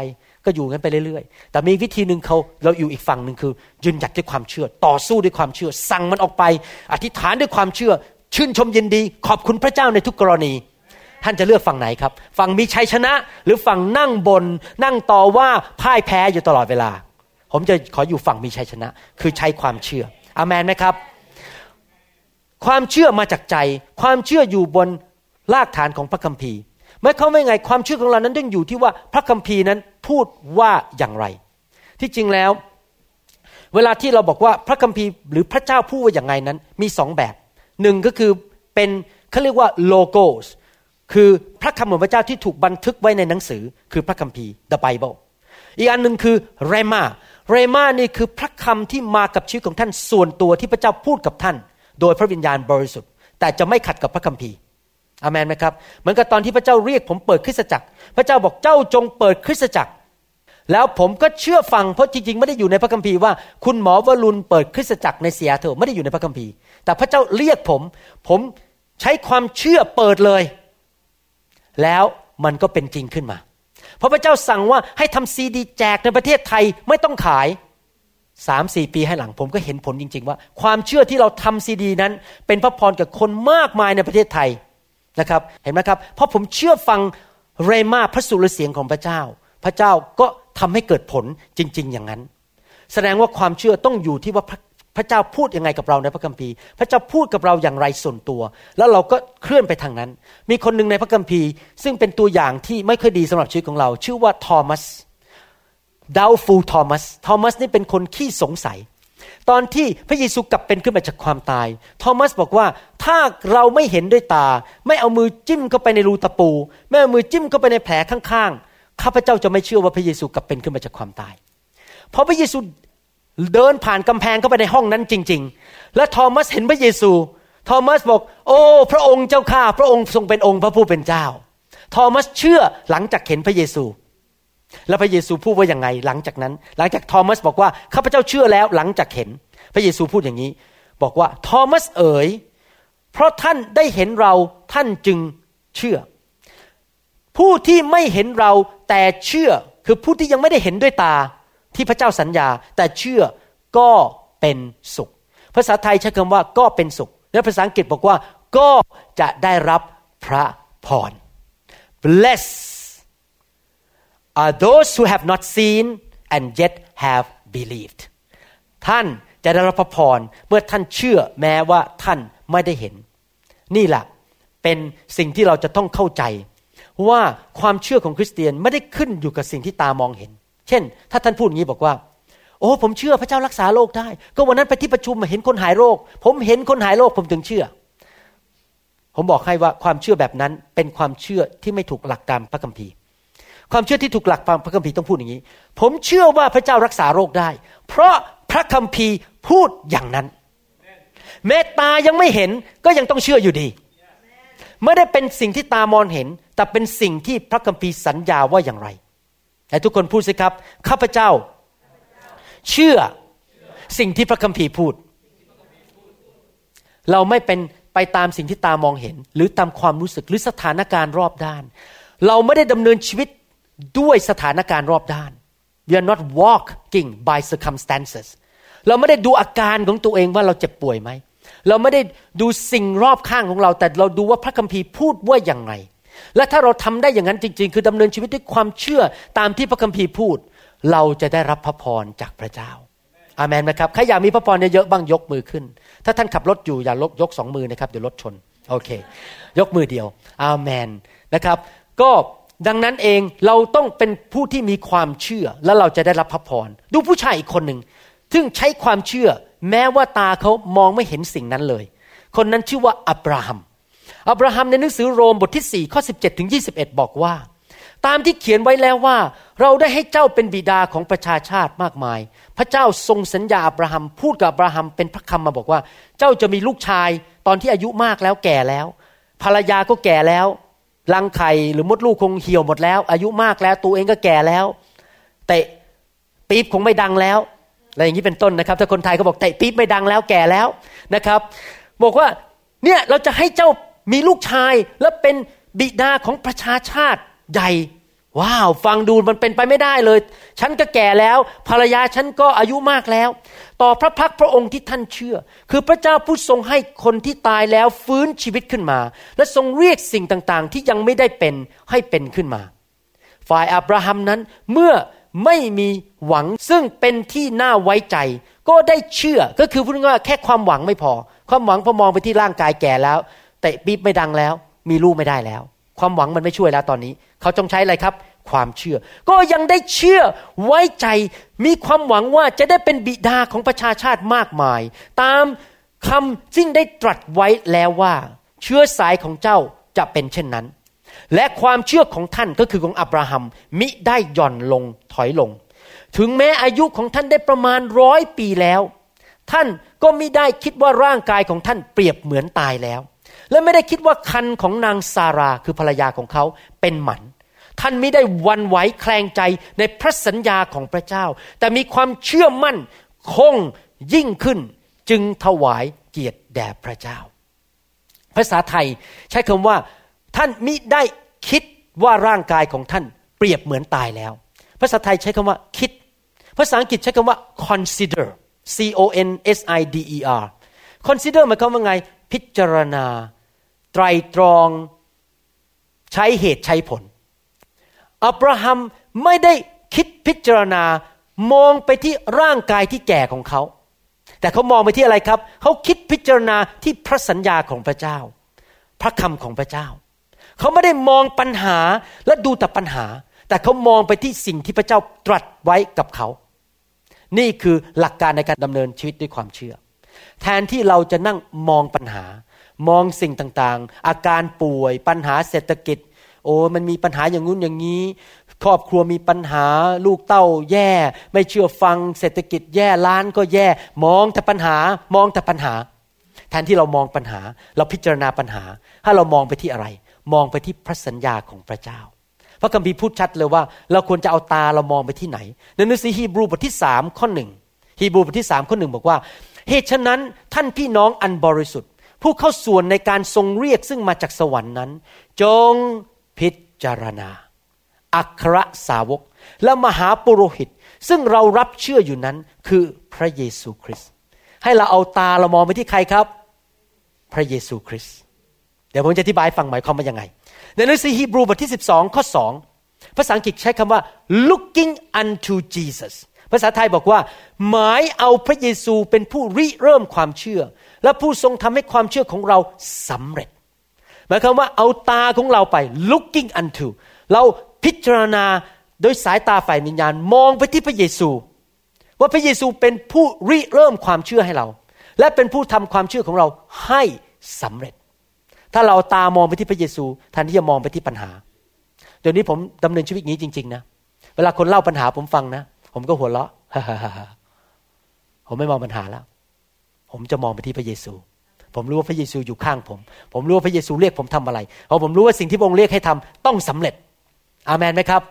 ก็อยู่งั้นไปเรื่อยๆ แต่มีวิธีหนึ่งเขาเราอยู่อีกฝั่งหนึ่งคือ ยืนหยัดด้วยความเชื่อ ต่อสู้ด้วยความเชื่อ สั่งมันออกไป อธิษฐานด้วยความเชื่อ ชื่นชมยินดี ขอบคุณพระเจ้าในทุกกรณี ท่านจะเลือกฝั่งไหนครับ ฝั่งมีชัยชนะ หรือฝั่งนั่งบน นั่งต่อว่าพ่ายแพ้อยู่ตลอดเวลา ผมจะขออยู่ฝั่งมีชัยชนะ คือใช้ความเชื่ออามนไหมครับ ความเชื่อมาจากใจ ความเชื่ออยู่บนรากฐานของพระคัมภีร์หมายความว่าไงความเชื่อของเรานั้นต้องอยู่ที่ว่าพระคัมภีร์นั้นพูดว่าอย่างไร ที่จริงแล้ว เวลาที่เราบอกว่าพระคัมภีร์หรือพระเจ้าพูดว่าอย่างไงนั้น มีสองแบบหนึ่งก็คือเป็นเขาเรียกว่าโลโกสคือพระคำของพระเจ้าที่ถูกบันทึกไว้ในหนังสือ คือพระคัมภีร์ the Bible อีกอันหนึ่งคือเรมาเรมานี่คือพระคำที่มากับชีวิตของท่านส่วนตัวที่พระเจ้าพูดกับท่าน โดยพระวิญญาณบริสุทธิ์ แต่จะไม่ขัดกับพระคัมภีร์อามนไหมครับเหมือนกับตอนที่พระเจ้าเรียกผมเปิดคริสตจักร พระเจ้าบอกเจ้าจงเปิดคริสตจักร แล้วผมก็เชื่อฟังเพราะจริงๆไม่ได้อยู่ในพระคัมภีร์ว่าคุณหมอวรุณเปิดคริสตจักรในเสียเถอะไม่ได้อยู่ในพระคัมภีร์ แต่พระเจ้าเรียกผม ผมใช้ความเชื่อเปิดเลย แล้วมันก็เป็นจริงขึ้นมา เพราะพระเจ้าสั่งว่าให้ทำซีดีแจกในประเทศไทยไม่ต้องขาย สามสี่ปีให้หลังผมก็เห็นผลจริง ๆ ว่า ความเชื่อที่เราทำซีดีนั้น เป็นพระพรกับคนมากมายในประเทศไทยนะครับ เห็นไหมครับ เพราะผมเชื่อฟังเรมาพระสุรเสียงของพระเจ้า พระเจ้าก็ทำให้เกิดผลจริง ๆ อย่างนั้น แสดงว่าความเชื่อต้องอยู่ที่ว่าพระพระเจ้าพูดยังไงกับเราในพระคัมภีร์ พระเจ้าพูดกับเราอย่างไรส่วนตัว แล้วเราก็เคลื่อนไปทางนั้น มีคนหนึ่งในพระคัมภีร์ ซึ่งเป็นตัวอย่างที่ไม่ค่อยดีสำหรับชีวิตของเรา ชื่อว่าทอมัสาวฟูทอมัสทอมัสนี่เป็นคนขี้สงสัย ตอนที่พระเยซูกลับเป็นขึ้นมาจากความตายโทมัสบอกว่าถ้าเราไม่เห็นด้วยตา ไม่เอามือจิ้มเข้าไปในรูตะปู ไม่เอามือจิ้มเข้าไปในแผลข้างๆข้าพเจ้าจะไม่เชื่อว่าพระเยซูกลับเป็นขึ้นมาจากความตายพราะพระเยซูเดินผ่านกำแพงเข้าไปในห้องนั้นจริง ๆ และโทมัสเห็นพระเยซูโทมัสบอก โอ้ พระองค์เจ้าข้าพระองค์ทรงเป็นองค์พระผู้เป็นเจ้าโทมัสเชื่อหลังจากเห็นพระเยซู แล้วพระเยซูพูดว่าอย่างไงหลังจากนั้น หลังจากโทมัสบอกว่าข้าพเจ้าเชื่อแล้วหลังจากเห็น พระเยซูพูดอย่างนี้ บอกว่าโทมัสเอ๋ยเพราะท่านได้เห็นเราท่านจึงเชื่อ ผู้ที่ไม่เห็นเราแต่เชื่อคือผู้ที่ยังไม่ได้เห็นด้วยตาที่พระเจ้าสัญญา แต่เชื่อก็เป็นสุข ภาษาไทยใช้คำว่าก็เป็นสุข และภาษาอังกฤษบอกว่าก็จะได้รับพระพร bless are those who have not seen and yet have believed ท่านจะได้รับพระพรเมื่อท่านเชื่อแม้ว่าท่านไม่ได้เห็น นี่แหละเป็นสิ่งที่เราจะต้องเข้าใจ ว่าความเชื่อของคริสเตียนไม่ได้ขึ้นอยู่กับสิ่งที่ตามองเห็น เช่น ถ้าท่านพูดอย่างนี้บอกว่า โอ้ ผมเชื่อพระเจ้ารักษาโรคได้ ก็วันนั้นไปที่ประชุมเห็นคนหายโรค ผมเห็นคนหายโรคผมถึงเชื่อ ผมบอกให้ว่าความเชื่อแบบนั้นเป็นความเชื่อที่ไม่ถูกหลักการพระคัมภีร์ ความเชื่อที่ถูกหลักพระคัมภีร์ต้องพูดอย่างนี้ ผมเชื่อว่าพระเจ้ารักษาโรคได้ เพราะพระคัมภีร์พูดอย่างนั้น แม้ตายังไม่เห็นก็ยังต้องเชื่ออยู่ดี ไม่ได้เป็นสิ่งที่ตามองเห็น แต่เป็นสิ่งที่พระคัมภีร์สัญญาว่าอย่างไรแต่ทุกคนพูดสิครับ ข้าพเจ้า เชื่อสิ่งที่พระคัมภีร์พูด เราไม่เป็นไปตามสิ่งที่ตามองเห็น หรือตามความรู้สึกหรือสถานการณ์รอบด้าน เราไม่ได้ดำเนินชีวิต ด้วยสถานการณ์รอบด้าน we are not walking by circumstances เราไม่ได้ดูอาการของตัวเองว่าเราเจ็บป่วยไหม เราไม่ได้ดูสิ่งรอบข้างของเรา แต่เราดูว่าพระคัมภีร์พูดว่าอย่างไร และถ้าเราทำได้อย่างนั้นจริง ๆ คือดำเนินชีวิตด้วยความเชื่อตามที่พระคัมภีร์พูด เราจะได้รับพระพรจากพระเจ้าอามันไหมครับ ใครอยากมีพระพรเยอะๆบ้างยกมือขึ้น ถ้าท่านขับรถอยู่อย่าลกยกสองมือนะครับเดี๋ยวรถชน โอเค ยกมือเดียวอาเมนนะครับ ก็ ดังนั้นเองเราต้องเป็นผู้ที่มีความเชื่อแล้วเราจะได้รับพระพร ดูผู้ชายอีกคนหนึ่งซึ่งใช้ความเชื่อ แม้ว่าตาเขามองไม่เห็นสิ่งนั้นเลย คนนั้นชื่อว่าอับราฮัม อับราฮัมในหนังสือโรมบทที่4ข้อ17ถึง21 บอกว่า ตามที่เขียนไว้แล้วว่า เราได้ให้เจ้าเป็นบิดาของประชาชาติมากมาย พระเจ้าทรงสัญญาอับราฮัมพูดกับอับราฮัมเป็นพระคำมาบอกว่า เจ้าจะมีลูกชายตอนที่อายุมากแล้วแก่แล้ว ภรรยาก็แก่แล้ว รังไข่หรือมดลูกคงเหี่ยวหมดแล้ว อายุมากแล้วตัวเองก็แก่แล้วเตะปี๊บคงไม่ดังแล้วอะไรอย่างนี้เป็นต้นนะครับ ถ้าคนไทยเขาบอกเตะปี๊บไม่ดังแล้วแก่แล้วนะครับ บอกว่าเนี่ยเราจะให้เจ้ามีลูกชายและเป็นบิดาของประชาชาติใหญ่ ว้าว ฟังดูมันเป็นไปไม่ได้เลย ฉันก็แก่แล้ว ภรรยาฉันก็อายุมากแล้ว ต่อพระพักพระองค์ที่ท่านเชื่อ คือพระเจ้าผู้ทรงให้คนที่ตายแล้วฟื้นชีวิตขึ้นมา และทรงเรียกสิ่งต่างๆ ที่ยังไม่ได้เป็นให้เป็นขึ้นมา ฝ่ายอับราฮัมนั้นเมื่อไม่มีหวังซึ่งเป็นที่น่าไว้ใจ ก็ได้เชื่อก็คือพูดง่ายๆแค่ความหวังไม่พอ ความหวังพอมองไปที่ร่างกายแก่แล้วแต่ปี๊บไม่ดังแล้ว มีลูกไม่ได้แล้ว ความหวังมันไม่ช่วยแล้วตอนนี้ เขาต้องใช้อะไรครับ ความเชื่อ ก็ยังได้เชื่อไว้ใจมีความหวังว่าจะได้เป็นบิดาของประชาชาติมากมาย ตามคำซึ่งได้ตรัสไว้แล้วว่า เชื้อสายของเจ้าจะเป็นเช่นนั้น และความเชื่อของท่านก็คือของอับราฮัมมิได้หย่อนลงถอยลง ถึงแม้อายุของท่านได้ประมาณร้อยปีแล้ว ท่านก็มิได้คิดว่าร่างกายของท่านเปรียบเหมือนตายแล้ว และไม่ได้คิดว่าคันของนางซาราคือภรรยาของเขาเป็นหมัน ท่านไม่ได้วันไหวแคลงใจในพระสัญญาของพระเจ้า แต่มีความเชื่อมั่นคงยิ่งขึ้นจึงถวายเกียรติแด่พระเจ้า ภาษาไทยใช้คำว่า ท่านมิได้คิดว่าร่างกายของท่านเปรียบเหมือนตายแล้ว ภาษาไทยใช้คำว่าคิด ภาษาอังกฤษใช้คำว่า consider c o n s i d e r consider หมายความว่าไง พิจารณา ไตรตรองใช้เหตุใช้ผล อับราฮัมไม่ได้คิดพิจารณามองไปที่ร่างกายที่แก่ของเขา แต่เขามองไปที่อะไรครับ เขาคิดพิจารณาที่พระสัญญาของพระเจ้า พระคำของพระเจ้า เขาไม่ได้มองปัญหาและดูแต่ปัญหา แต่เขามองไปที่สิ่งที่พระเจ้าตรัสไว้กับเขา นี่คือหลักการในการดำเนินชีวิตด้วยความเชื่อ แทนที่เราจะนั่งมองปัญหา มองสิ่งต่างๆ อาการป่วย ปัญหาเศรษฐกิจ โอ้มันมีปัญหาอย่างงู้นอย่างนี้ ครอบครัวมีปัญหาลูกเต้าแย่ ไม่เชื่อฟังเศรษฐกิจแย่ล้านก็แย่ มองแต่ปัญหามองแต่ปัญหา แทนที่เรามองปัญหา เราพิจารณาปัญหา ถ้าเรามองไปที่อะไร มองไปที่พระสัญญาของพระเจ้าพระคัมภีร์พูดชัดเลยว่า เราควรจะเอาตาเรามองไปที่ไหนในหนังสือฮีบรูบทที่สามข้อหนึ่งฮีบรูบทที่สามข้อหนึ่งบอกว่าเหตุฉะนั้นท่านพี่น้องอันบริสุทธิ์ ผู้เข้าส่วนในการทรงเรียกซึ่งมาจากสวรรค์นั้น จงพิจารณา อัครสาวก และมหาปุโรหิต ซึ่งเรารับเชื่ออยู่นั้นคือพระเยซูคริสต์ให้เราเอาตาเรามองไปที่ใครครับ พระเยซูคริสต์เดี๋ยวผมจะอธิบายฟังหมายความว่ายังไง ในหนังสือฮีบรูบทที่ 12 ข้อ 2 ภาษาอังกฤษใช้คำว่า looking unto Jesus ภาษาไทยบอกว่า หมายเอาพระเยซูเป็นผู้ริเริ่มความเชื่อ และผู้ทรงทำให้ความเชื่อของเราสำเร็จ หมายความว่าเอาตาของเราไป looking unto เราพิจารณาโดยสายตาฝ่ายวิญญาณมองไปที่พระเยซู ว่าพระเยซูเป็นผู้ริเริ่มความเชื่อให้เรา และเป็นผู้ทำความเชื่อของเราให้สำเร็จ ถ้าเราตามองไปที่พระเยซูแทนที่จะมองไปที่ปัญหา เดี๋ยวนี้ผมดำเนินชีวิตนี้จริง ๆ นะ เวลาคนเล่าปัญหาผมฟังนะ ผมก็หัวเราะผมไม่มองปัญหาแล้ว ผมจะมองไปที่พระเยซู ผมรู้ว่าพระเยซูอยู่ข้างผม ผมรู้ว่าพระเยซูเรียกผมทำอะไรเพราะผมรู้ว่าสิ่งที่พระองค์เรียกให้ทำต้องสำเร็จ อามันไหมครับ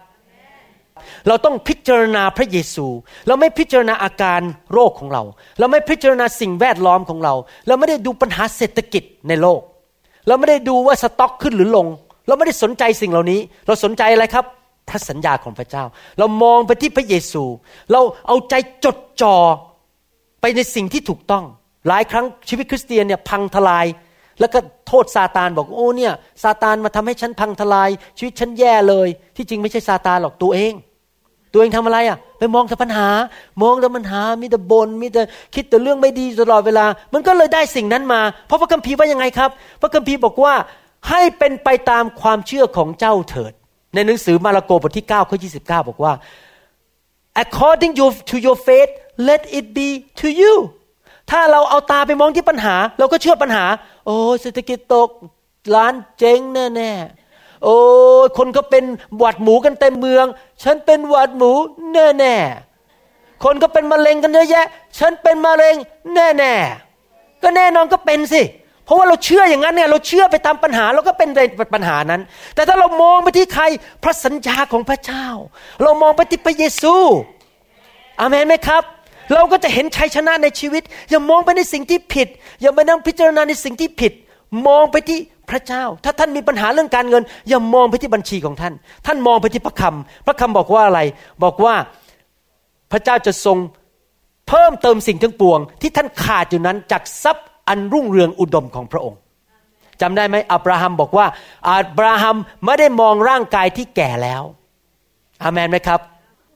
เราต้องพิจารณาพระเยซู เราไม่พิจารณาอาการโรคของเรา เราไม่พิจารณาสิ่งแวดล้อมของเรา เราไม่ได้ดูปัญหาเศรษฐกิจในโลก เราไม่ได้ดูว่าสต็อกขึ้นหรือลง เราไม่ได้สนใจสิ่งเหล่านี้ เราสนใจอะไรครับพระสัญญาของพระเจ้า เรามองไปที่พระเยซู เราเอาใจจดจ่อไปในสิ่งที่ถูกต้อง หลายครั้งชีวิตคริสเตียนเนี่ยพังทลาย แล้วก็โทษซาตานบอกโอ้เนี่ยซาตานมาทำให้ฉันพังทลาย ชีวิตฉันแย่เลย ที่จริงไม่ใช่ซาตานหรอกตัวเอง ตัวเองทำอะไรอะไปมองแต่ปัญหา มองแต่ปัญหามีแต่บน่นมีแต่คิดแต่เรื่องไม่ดีตลอดเวลา มันก็เลยได้สิ่งนั้นมา เพราะพระคัมภีร์ว่ายังไงครับ พระคัมภีร์บอกว่าให้เป็นไปตามความเชื่อของเจ้าเถิด ในหนังสือมาระโกบทที่9ข้อ29 บอกว่า according to your faith let it be to you ถ้าเราเอาตาไปมองที่ปัญหา เราก็เชื่อปัญหา โอ้เศรษฐกิจตกร้านเจ๊งแน่ๆโอ้คนก็เป็นหวัดหมูกันเต็มเมือง ฉันเป็นหวัดหมูแน่ๆคนก็เป็นมะเร็งกันเยอะแยะ ฉันเป็นมะเร็งแน่ๆก็แน่นอนก็เป็นสิ เพราะว่าเราเชื่ออย่างนั้นเนี่ยเราเชื่อไปตามปัญหาเราก็เป็นในปัญหานั้น แต่ถ้าเรามองไปที่ใครพระสัญญาของพระเจ้า เรามองไปที่พระเยซูอาเมนไหมครับ เราก็จะเห็นชัยชนะในชีวิต อย่ามองไปในสิ่งที่ผิด อย่าไปนั่งพิจารณาในสิ่งที่ผิด มองไปที่พระเจ้า ถ้าท่านมีปัญหาเรื่องการเงิน อย่ามองไปที่บัญชีของท่าน ท่านมองไปที่พระคำพระคำบอกว่าอะไร บอกว่าพระเจ้าจะทรงเพิ่มเติมสิ่งทั้งปวง ที่ท่านขาดอยู่นั้นจากทรัพย์อันรุ่งเรืองอุดมของพระองค์จำได้ไหมอับราฮัมบอกว่าอับราฮัมไม่ได้มองร่างกายที่แก่แล้วอามันไหมครับ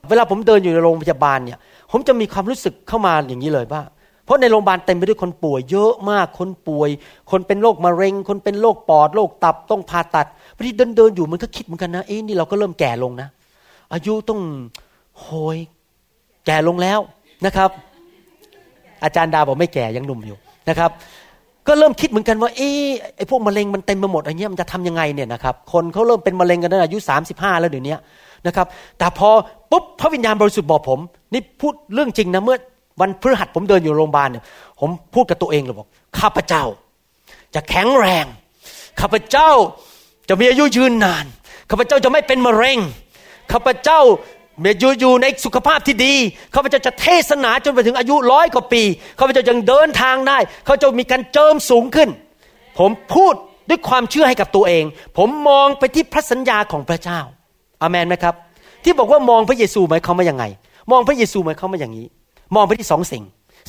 เวลาผมเดินอยู่ในโรงพยาบาลเนี่ย ผมจะมีความรู้สึกเข้ามาอย่างนี้เลยว่า เพราะในโรงพยาบาลเต็มไปด้วยคนป่วย เยอะมากคนป่วย คนเป็นโรคมะเร็ง คนเป็นโรคปอดโรคตับต้องผ่าตัดบางทีเดินเดินอยู่มันก็คิดเหมือนกันนะเอ้นี่เราก็เริ่มแก่ลงนะ อายุต้องโหยแก่ลงแล้วนะครับ อาจารย์ดาบอกไม่แก่ยังหนุ่มอยู่นะครับ ก็เริ่มคิดเหมือนกันว่าเอ้ไอ้พวกมะเร็งมันเต็มไปหมดอะไรเงี้ยมันจะทำยังไงเนี่ยนะครับ คนเขาเริ่มเป็นมะเร็งกันตั้งอายุ 35 แล้วเดี๋ยวนี้นะครับ แต่พอปุ๊บพระวิญญาณบริสุทธิ์บอกผม นี่พูดเรื่องจริงนะเมื่อวันพฤหัสผมเดินอยู่โรงพยาบาลเนี่ยผมพูดกับตัวเองเลยบอกข้าพเจ้า จะแข็งแรงข้าพเจ้าจะมีอายุยืนนานข้าพเจ้าจะไม่เป็นมะเร็งข้าพเจ้าอยู่อยู่ในสุขภาพที่ดีข้าพเจ้าจะเทศนาจนไปถึงอายุร้อยกว่าปีข้าพเจ้ายังเดินทางได้เขาจะมีการเจิมสูงขึ้น ผมพูดด้วยความเชื่อให้กับตัวเอง ผมมองไปที่พระสัญญาของพระเจ้าอามันไหมครับ ที่บอกว่ามองพระเยซูหมายความว่ายังไง มองพระเยซูหมายความว่าอย่างนี้ มองไปที่สองสิ่ง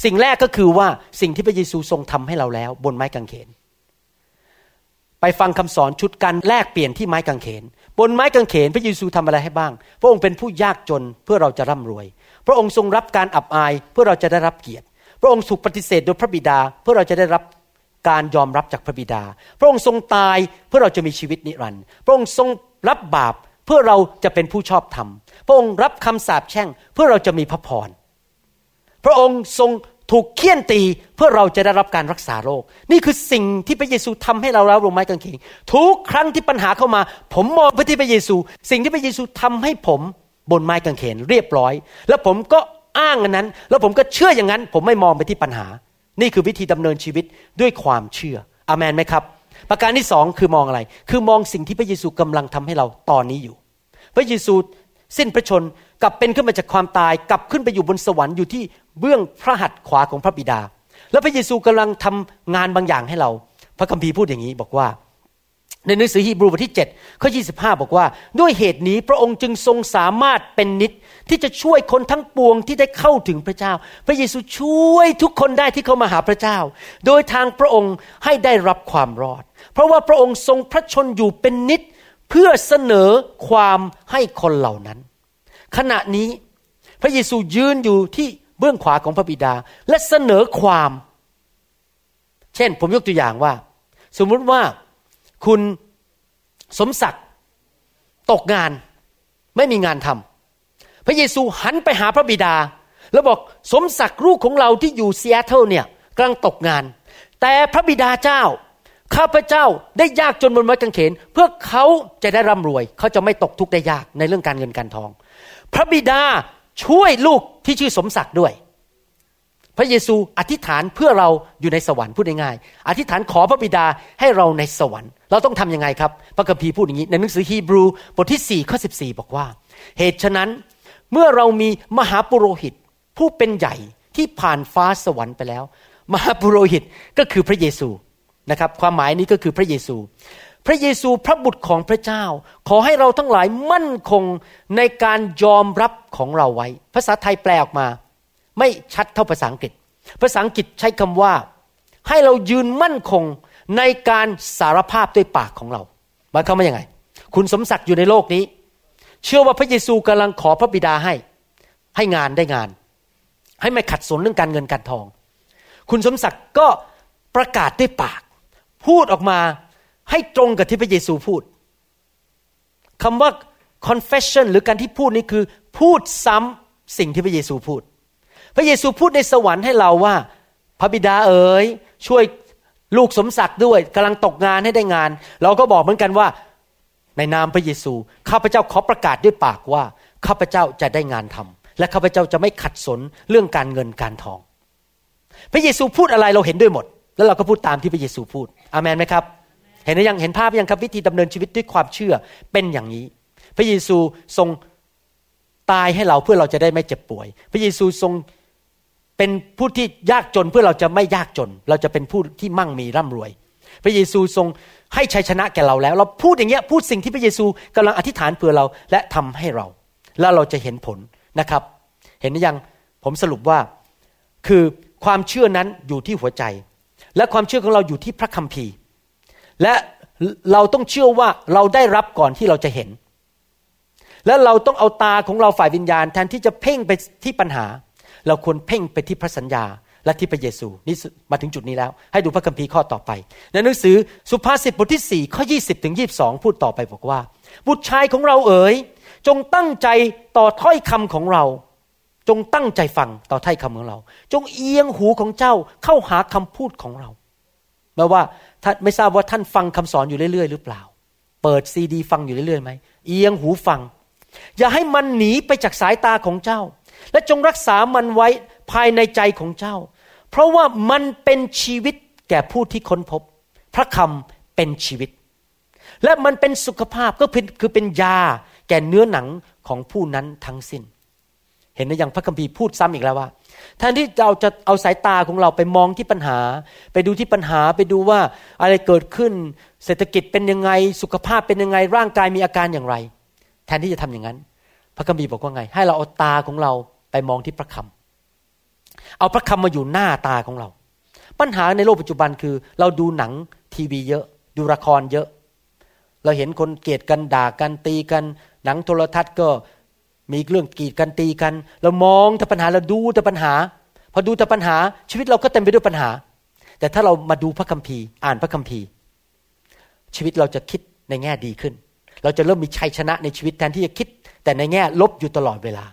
สิ่งแรกก็คือว่าสิ่งที่พระเยซูทรงทำให้เราแล้ว บนไม้กางเขน ไปฟังคำสอนชุดการแลกเปลี่ยนที่ไม้กางเขน บนไม้กางเขนพระเยซูทำอะไรให้บ้าง พระองค์เป็นผู้ยากจนเพื่อเราจะร่ำรวย พระองค์ทรงรับการอับอายเพื่อเราจะได้รับเกียรติ พระองค์ถูกปฏิเสธโดยพระบิดาเพื่อเราจะได้รับการยอมรับจากพระบิดา พระองค์ทรงตายเพื่อเราจะมีชีวิตนิรันดร์ พระองค์ทรงรับบาป เพื่อเราจะเป็นผู้ชอบธรรม พระองค์รับคำสาปแช่งเพื่อเราจะมีพระพร พระองค์ทรงถูกเคี่ยนตีเพื่อเราจะได้รับการรักษาโรค นี่คือสิ่งที่พระเยซูทำให้เราแล้วลงไม้กางเขนทุกครั้งที่ปัญหาเข้ามา ผมมองไปที่พระเยซู สิ่งที่พระเยซูทำให้ผมบนไม้กางเขนเรียบร้อย แล้วผมก็อ้างอันนั้น แล้วผมก็เชื่ออย่างนั้น ผมไม่มองไปที่ปัญหา นี่คือวิธีดำเนินชีวิตด้วยความเชื่ออามนไหมครับ ประการที่สองคือมองอะไร คือมองสิ่งที่พระเยซูกำลังทำให้เราตอนนี้อยู่ พระเยซูสิ้นพระชนกลับเป็นขึ้นมาจากความตาย กลับขึ้นไปอยู่บนสวรรค์อยู่ที่เบื้องพระหัตถ์ขวาของพระบิดา แล้วพระเยซูกำลังทำงานบางอย่างให้เรา พระคัมภีร์พูดอย่างนี้บอกว่า ในหนังสือฮีบรูบทที่7ข้อ25 บอกว่า ด้วยเหตุนี้พระองค์จึงทรงสามารถเป็นนิดที่จะช่วยคนทั้งปวงที่ได้เข้าถึงพระเจ้า พระเยซูช่วยทุกคนได้ที่เข้ามาหาพระเจ้า โดยทางพระองค์ให้ได้รับความรอด เพราะว่าพระองค์ทรงพระชนอยู่เป็นนิดเพื่อเสนอความให้คนเหล่านั้น ขณะนี้พระเยซูยืนอยู่ที่เบื้องขวาของพระบิดาและเสนอความ เช่นผมยกตัวอย่างว่า สมมุติว่า คุณสมศักดิ์ตกงานไม่มีงานทำพระเยซูหันไปหาพระบิดา แล้วบอกสมศักดิ์ลูกของเราที่อยู่ซีแอตเทิลเนี่ยกำลังตกงาน แต่พระบิดาเจ้า ข้าพเจ้าได้ยากจนบนไม้กางเขน เพื่อเขาจะได้ร่ำรวย เขาจะไม่ตกทุกข์ได้ยากในเรื่องการเงินการทอง พระบิดาช่วยลูกที่ชื่อสมศักดิ์ด้วย พระเยซูอธิษฐานเพื่อเราอยู่ในสวรรค์พูดง่ายๆอธิษฐานขอพระบิดาให้เราในสวรรค์ เราต้องทํำยังไงครับ พระคัมภีร์พูดอย่างนี้ ในหนังสือฮีบรูบทที่4ข้อ14 บอกว่า เหตุฉะนั้นเมื่อเรามีมหาปุโรหิต ผู้เป็นใหญ่ที่ผ่านฟ้าสวรรค์ไปแล้ว มหาปุโรหิตก็คือพระเยซูนะครับ ความหมายนี้ก็คือพระเยซู พระเยซูพระบุตรของพระเจ้า ขอให้เราทั้งหลายมั่นคงในการยอมรับของเราไว้ ภาษาไทยแปลออกมา ไม่ชัดเท่าภาษาอังกฤษ ภาษาอังกฤษใช้คำว่า ให้เรายืนมั่นคงในการสารภาพด้วยปากของเราหมายความว่ายังไง คุณสมศักดิ์อยู่ในโลกนี้ เชื่อว่าพระเยซูกำลังขอพระบิดาให้ ให้งานได้งาน ให้ไม่ขัดสนเรื่องการเงินการทอง คุณสมศักดิ์ก็ประกาศด้วยปาก พูดออกมาให้ตรงกับที่พระเยซูพูดคำว่า confession หรือการที่พูดนี้คือ พูดซ้ำสิ่งที่พระเยซูพูด พระเยซูพูดในสวรรค์ให้เราว่า พระบิดาเอ๋ยช่วยลูกสมศักดิ์ด้วยกำลังตกงานให้ได้งาน เราก็บอกเหมือนกันว่า ในนามพระเยซู ข้าพเจ้าขอประกาศด้วยปากว่า ข้าพเจ้าจะได้งานทำและข้าพเจ้าจะไม่ขัดสนเรื่องการเงินการทอง พระเยซูพูดอะไรเราเห็นด้วยหมด แล้วเราก็พูดตามที่พระเยซูพูดอเมนไหมครับ เห็นหรือยังเห็นภาพยังครับวิธีดำเนินชีวิตด้วยความเชื่อเป็นอย่างนี้ พระเยซูทรงตายให้เราเพื่อเราจะได้ไม่เจ็บป่วย พระเยซูทรง เป็นผู้ที่ยากจนเพื่อเราจะไม่ยากจน เราจะเป็นผู้ที่มั่งมีร่ำรวย พระเยซูทรงให้ชัยชนะแก่เราแล้ว เราพูดอย่างเงี้ยพูดสิ่งที่พระเยซูกำลังอธิษฐานเพื่อเราและทำให้เรา แล้วเราจะเห็นผลนะครับ เห็นหรือยังผมสรุปว่าคือความเชื่อนั้นอยู่ที่หัวใจ และความเชื่อของเราอยู่ที่พระคัมภีร์ และเราต้องเชื่อว่าเราได้รับก่อนที่เราจะเห็น และเราต้องเอาตาของเราฝ่ายวิญญาณแทนที่จะเพ่งไปที่ปัญหา เราควรเพ่งไปที่พระสัญญาและที่พระเยซูนี่มาถึงจุดนี้แล้ว ให้ดูพระคัมภีร์ข้อต่อไป ในหนังสือสุภาษิตบทที่4ข้อ20ถึง22 พูดต่อไปบอกว่า บุตรชายของเราเอ๋ย จงตั้งใจต่อถ้อยคำของเรา จงตั้งใจฟังต่อถ้อยคำของเรา จงเอียงหูของเจ้าเข้าหาคำพูดของเราแม้ว่าท่านไม่ทราบว่าท่านฟังคำสอนอยู่เรื่อย ๆ หรือเปล่า เปิดซีดี ฟังอยู่เรื่อยๆไหมเอียงหูฟัง อย่าให้มันหนีไปจากสายตาของเจ้า และจงรักษามันไว้ภายในใจของเจ้า เพราะว่ามันเป็นชีวิตแก่ผู้ที่ค้นพบ พระคำเป็นชีวิต และมันเป็นสุขภาพก็คือเป็นยาแก่เนื้อหนังของผู้นั้นทั้งสิน้น เห็นไหมอย่างพระคัมภีร์พูดซ้ำอีกแล้วว่าแทนที่เราจะเอาสายตาของเราไปมองที่ปัญหา ไปดูที่ปัญหาไปดูว่าอะไรเกิดขึ้น เศรษฐกิจเป็นยังไง สุขภาพเป็นยังไงร่างกายมีอาการอย่างไร แทนที่จะทำอย่างนั้น พระคัมภีร์บอกว่าไง ให้เราเอาตาของเราไปมองที่พระคำเอาพระคำมาอยู่หน้าตาของเรา ปัญหาในโลกปัจจุบันคือ เราดูหนังทีวีเยอะ ดูละครเยอะ เราเห็นคนเกลียดกันด่ากันตีกัน หนังโทรทัศน์ก็มีเรื่องกีดกันตีกัน เรามองแต่ปัญหาเราดูแต่ปัญหา พอดูแต่ปัญหาชีวิตเราก็เต็มไปด้วยปัญหา แต่ถ้าเรามาดูพระคัมภีร์ อ่านพระคัมภีร์ ชีวิตเราจะคิดในแง่ดีขึ้น เราจะเริ่มมีชัยชนะในชีวิตแทนที่จะคิด แต่ในแง่ลบอยู่ตลอดเวลา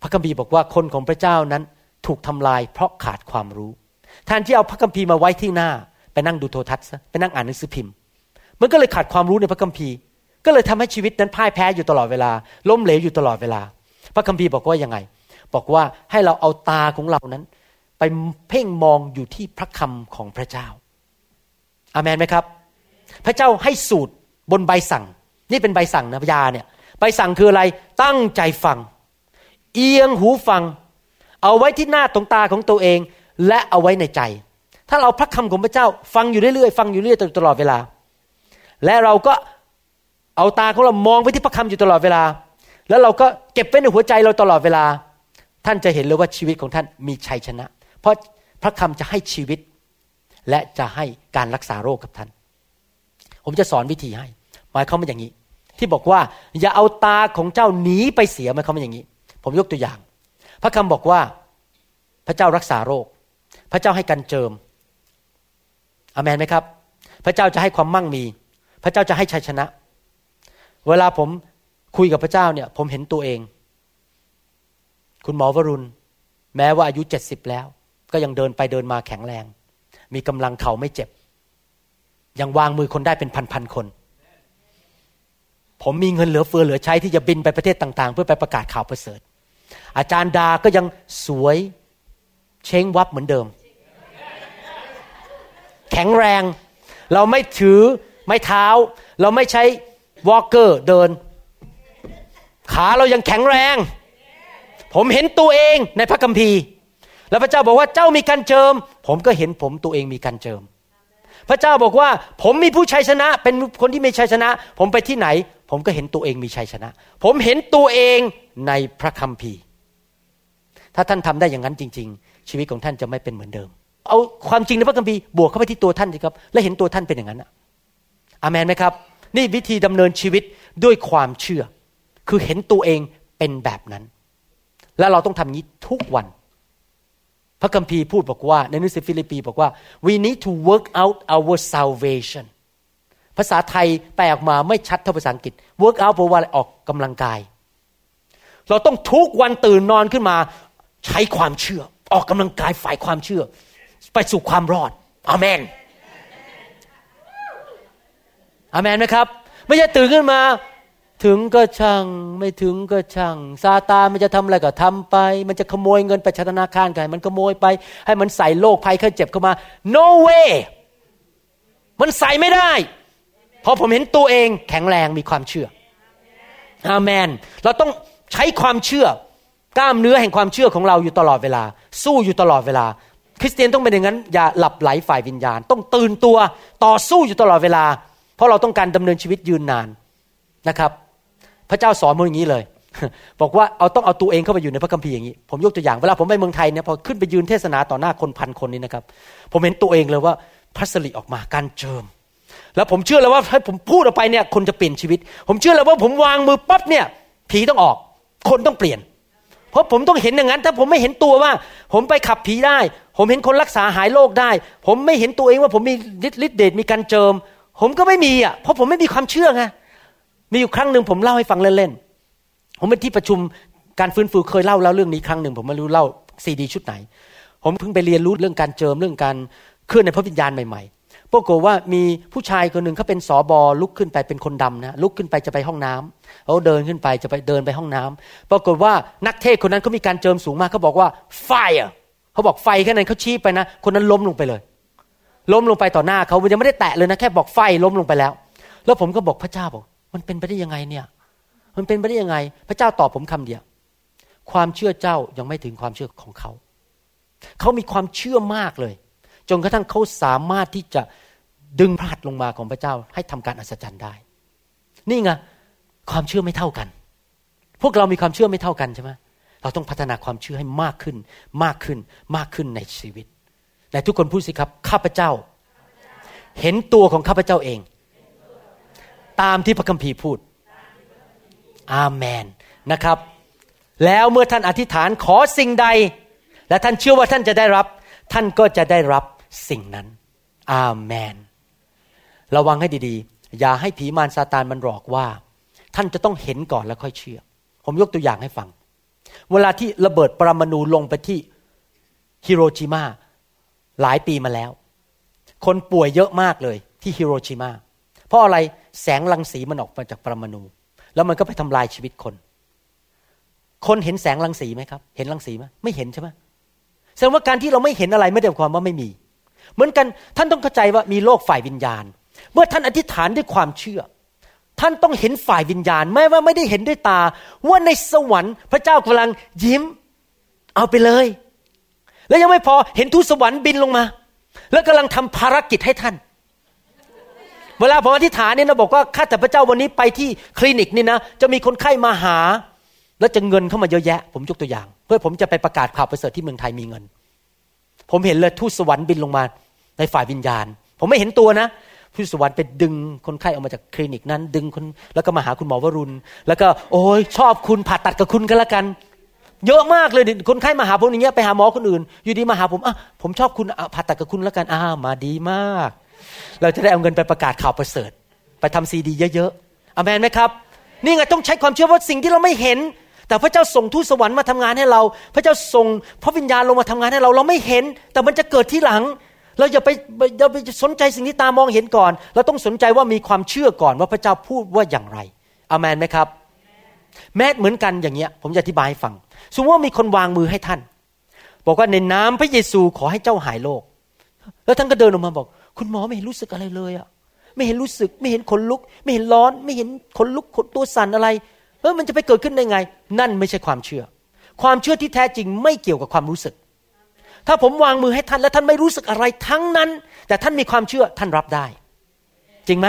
พระคัมภีร์บอกว่าคนของพระเจ้านั้นถูกทำลายเพราะขาดความรู้แทนที่เอาพระคัมภีร์มาไว้ที่หน้า ไปนั่งดูโทรทัศน์ซะไปนั่งอ่านหนังสือพิมพ์ มันก็เลยขาดความรู้ในพระคัมภีร์ ก็เลยทำให้ชีวิตนั้นพ่ายแพ้อยู่ตลอดเวลา ล้มเหลวอยู่ตลอดเวลา พระคัมภีร์บอกว่ายังไง บอกว่าให้เราเอาตาของเรานั้น ไปเพ่งมองอยู่ที่พระคำของพระเจ้าอามันไหมครับ พระเจ้าให้สูตรบนใบสั่ง นี่เป็นใบสั่งนะยาเนี่ย ใบสั่งคืออะไรตั้งใจฟัง เอียงหูฟัง เอาไว้ที่หน้าตรงตาของตัวเอง และเอาไว้ในใจ ถ้าเราพระคำของพระเจ้า ฟังอยู่เรื่อยๆฟังอยู่เรื่อยๆตลอดเวลา และเราก็เอาตาของเรามองไปที่พระคำอยู่ตลอดเวลา แล้วเราก็เก็บไว้ในหัวใจเราตลอดเวลา ท่านจะเห็นเลยว่าชีวิตของท่านมีชัยชนะ เพราะพระคำจะให้ชีวิต และจะให้การรักษาโรคกับท่าน ผมจะสอนวิธีให้ หมายความว่าอย่างนี้ ที่บอกว่า อย่าเอาตาของเจ้าหนีไปเสียหมายความว่าอย่างนี้ ผมยกตัวอย่าง พระคำบอกว่าพระเจ้ารักษาโรค พระเจ้าให้กันเจิมอเมนไหมครับ พระเจ้าจะให้ความมั่งมี พระเจ้าจะให้ชัยชนะ เวลาผมคุยกับพระเจ้าเนี่ย ผมเห็นตัวเอง คุณหมอวรุณ แม้ว่าอายุเจ็ดสิบแล้ว ก็ยังเดินไปเดินมาแข็งแรง มีกำลังเข่าไม่เจ็บ ยังวางมือคนได้เป็นพันๆคน ผมมีเงินเหลือเฟือเหลือใช้ที่จะบินไปประเทศต่าง ๆ เพื่อไปประกาศข่าวประเสริฐ อาจารย์ดาก็ยังสวยเช้งวับเหมือนเดิม แข็งแรง เราไม่ถือไม้เท้า เราไม่ใช้วอลเกอร์เดิน ขาเรายังแข็งแรง ผมเห็นตัวเองในพระคัมภีร์ แล้วพระเจ้าบอกว่าเจ้ามีการเจิม ผมก็เห็นผมตัวเองมีการเจิมพระเจ้าบอกว่า ผมมีผู้ชัยชนะ เป็นคนที่มีชัยชนะ ผมไปที่ไหน ผมก็เห็นตัวเองมีชัยชนะ ผมเห็นตัวเองในพระคัมภีร์ ถ้าท่านทำได้อย่างนั้นจริง ๆ ชีวิตของท่านจะไม่เป็นเหมือนเดิม เอาความจริงในพระคัมภีร์บวกเข้าไปที่ตัวท่านสิครับ และเห็นตัวท่านเป็นอย่างนั้นอามนไหมครับ นี่วิธีดำเนินชีวิตด้วยความเชื่อ คือเห็นตัวเองเป็นแบบนั้น และเราต้องทำอย่างนี้ทุกวัน พระคัมภีร์พูดบอกว่าในหนังสือฟิลิปปีบอกว่า we need to work out our salvation ภาษาไทยแปลออกมาไม่ชัดเท่าภาษาอังกฤษ work out แปลว่าออกกำลังกาย เราต้องทุกวันตื่นนอนขึ้นมา ใช้ความเชื่อ ออกกำลังกายฝ่ายความเชื่อ ไปสู่ความรอดอเมนอเมนไหมครับ ไม่ใช่ตื่นขึ้นมา ถึงก็ช่าง ไม่ถึงก็ช่างซาตานมันจะทำอะไรก็ทำไป มันจะขโมยเงินไปธนาคารใครมันขโมยไป ให้มันใส่โรคภัยไข้เจ็บเข้ามา no way มันใส่ไม่ได้ เพราะผมเห็นตัวเองแข็งแรงมีความเชื่ออาเมน เราต้องใช้ความเชื่อกล้ามเนื้อแห่งความเชื่อของเราอยู่ตลอดเวลา สู้อยู่ตลอดเวลา คริสเตียนต้องเป็นอย่างนั้น อย่าหลับไหลฝ่ายวิญญาณ ต้องตื่นตัวต่อสู้อยู่ตลอดเวลา เพราะเราต้องการดำเนินชีวิตยืนนานนะครับ พระเจ้าสอนมาอย่างนี้เลย บอกว่าเอาต้องเอาตัวเองเข้าไปอยู่ในพระคัมภีร์อย่างนี้ ผมยกตัวอย่างเวลาผมไปเมืองไทยเนี่ยพอขึ้นไปยืนเทศนาต่อหน้าคนพันคนนี้นะครับ ผมเห็นตัวเองเลยว่าพระสิริออกมาการเจิม แล้วผมเชื่อเลยว่าให้ผมพูดออกไปเนี่ยคนจะเปลี่ยนชีวิต ผมเชื่อเลยว่าผมวางมือปั๊บเนี่ย ผีต้องออก คนต้องเปลี่ยน เพราะผมต้องเห็นอย่างนั้น ถ้าผมไม่เห็นตัวว่า ผมไปขับผีได้ ผมเห็นคนรักษาหายโรคได้ ผมไม่เห็นตัวเองว่าผมมีฤทธิ์เดชมีการเจิม ผมก็ไม่มีอะเพราะผมไม่มีความเชื่อไงมีอยู่ครั้งหนึ่งผมเล่าให้ฟังเล่นๆผมเป็นที่ประชุมการฟื้นฟูเคยเล่าแล้วเรื่องนี้ครั้งหนึ่งผมไม่รู้เล่าซีดีชุดไหน ผมเพิ่งไปเรียนรู้เรื่องการเจิมเรื่องการเคลื่อนในพระวิญญาณใหม่ ปรากฏว่ามีผู้ชายคนหนึ่งเขาเป็นสอบอลุกขึ้นไปเป็นคนดำนะลุกขึ้นไปจะไปห้องน้ำเขาเดินขึ้นไปจะไปเดินไปห้องน้ำปรากฏว่านักเทศคนนั้นเขามีการเจิมสูงมากเขาบอกว่าไฟเขาบอกไฟแค่นั้นเขาชี้ไปนะ คนนั้นล้มลงไปเลย ล้มลงไปต่อหน้าเขายังไม่ได้แตะเลยนะแค่บอกไฟล้มลงไปแล้ว แล้วผมก็บอกพระเจ้าบอก มันเป็นไปได้ยังไงเนี่ย มันเป็นไปได้ยังไง พระเจ้าตอบผมคำเดียว ความเชื่อเจ้ายังไม่ถึงความเชื่อของเขาเขามีความเชื่อมากเลย จนกระทั่งเขาสามารถที่จะดึงพระหัตถ์ลงมาของพระเจ้า ให้ทำการอัศจรรย์ได้ นี่ไงความเชื่อไม่เท่ากัน พวกเรามีความเชื่อไม่เท่ากันใช่ไหมเราต้องพัฒนาความเชื่อให้มากขึ้น มากขึ้นมากขึ้นในชีวิตแต่ทุกคนพูดสิครับ ข้าพเจ้า เห็นตัวของข้าพเจ้าเอง ตามที่พระคัมภีร์พูด อาเมนนะครับ แล้วเมื่อท่านอธิษฐานขอสิ่งใด และท่านเชื่อว่าท่านจะได้รับ ท่านก็จะได้รับ สิ่งนั้น อาเมน ระวังให้ดีๆ อย่าให้ผีมารซาตานมันหลอกว่า ท่านจะต้องเห็นก่อนแล้วค่อยเชื่อ ผมยกตัวอย่างให้ฟัง เวลาที่ระเบิดปรมาณูลงไปที่ฮิโรชิมาหลายปีมาแล้ว คนป่วยเยอะมากเลยที่ฮิโรชิมาเพราะอะไรแสงรังสีมันออกมาจากปรมาณูแล้วมันก็ไปทำลายชีวิตคน คนเห็นแสงรังสีไหมครับ เห็นรังสีไหมไม่เห็นใช่ไหมแสดงว่าการที่เราไม่เห็นอะไรไม่ได้ความว่าไม่มี เหมือนกันท่านต้องเข้าใจว่ามีโลกฝ่ายวิญญาณ เมื่อท่านอธิษฐานด้วยความเชื่อ ท่านต้องเห็นฝ่ายวิญญาณแม้ว่าไม่ได้เห็นด้วยตา ว่าในสวรรค์พระเจ้ากำลังยิ้ม เอาไปเลย แล้วยังไม่พอเห็นทูตสวรรค์บินลงมา แล้วกำลังทำภารกิจให้ท่านเวลาผมอธิษฐานเนี่ยนะบอกว่าข้าแต่พระเจ้าวันนี้ไปที่คลินิกนี่นะจะมีคนไข้มาหา แล้วจะเงินเข้ามาเยอะแยะ ผมยกตัวอย่าง เพื่อผมจะไปประกาศข่าวประเสริฐที่เมืองไทยมีเงิน ผมเห็นเลยทูตสวรรค์บินลงมา ในฝ่ายวิญญาณ ผมไม่เห็นตัวนะทูตสวรรค์ไปดึงคนไข้ออกมาจากคลินิกนั้น ดึงคนแล้วก็มาหาคุณหมอวรุณ แล้วก็โอ้ยชอบคุณผ่าตัดกับคุณกันละกัน เยอะมากเลยคนไข้มาหาผมอย่างเงี้ยไปหาหมอคนอื่น อยู่ดีมาหาผมอะผมชอบคุณผ่าตัดกับคุณแล้วกันอ้ามาดีมาก เราจะได้เอาเงินไปประกาศข่าวประเสริฐ ไปทำซีดีเยอะๆอเมนไหมครับ นี่ไงต้องใช้ความเชื่อว่าสิ่งที่เราไม่เห็น แต่พระเจ้าส่งทูตสวรรค์มาทำงานให้เรา พระเจ้าส่งพระวิญญาณลงมาทำงานให้เราเราไม่เห็น แต่มันจะเกิดที่หลัง เราอย่าไปอย่าไปสนใจสิ่งที่ตามองเห็นก่อน เราต้องสนใจว่ามีความเชื่อก่อนว่าพระเจ้าพูดว่าอย่างไรอเมนไหมครับ แม้เหมือนกันอย่างเงี้ย ผมจะอธิบายให้ฟัง สมมติว่ามีคนวางมือให้ท่าน บอกว่าในน้ำพระเยซูขอให้เจ้าหายโรคแล้วท่านก็เดินออกมาบอก คุณหมอไม่เห็นรู้สึกอะไรเลยอะไม่เห็นรู้สึก ไม่เห็นขนลุก ไม่เห็นร้อน ไม่เห็นขนลุกขนตัวสั่นอะไรเออมันจะไปเกิดขึ้นได้ไง นั่นไม่ใช่ความเชื่อ ความเชื่อที่แท้จริงไม่เกี่ยวกับความรู้สึก ถ้าผมวางมือให้ท่านแล้วท่านไม่รู้สึกอะไรทั้งนั้น แต่ท่านมีความเชื่อท่านรับได้ จริงไหม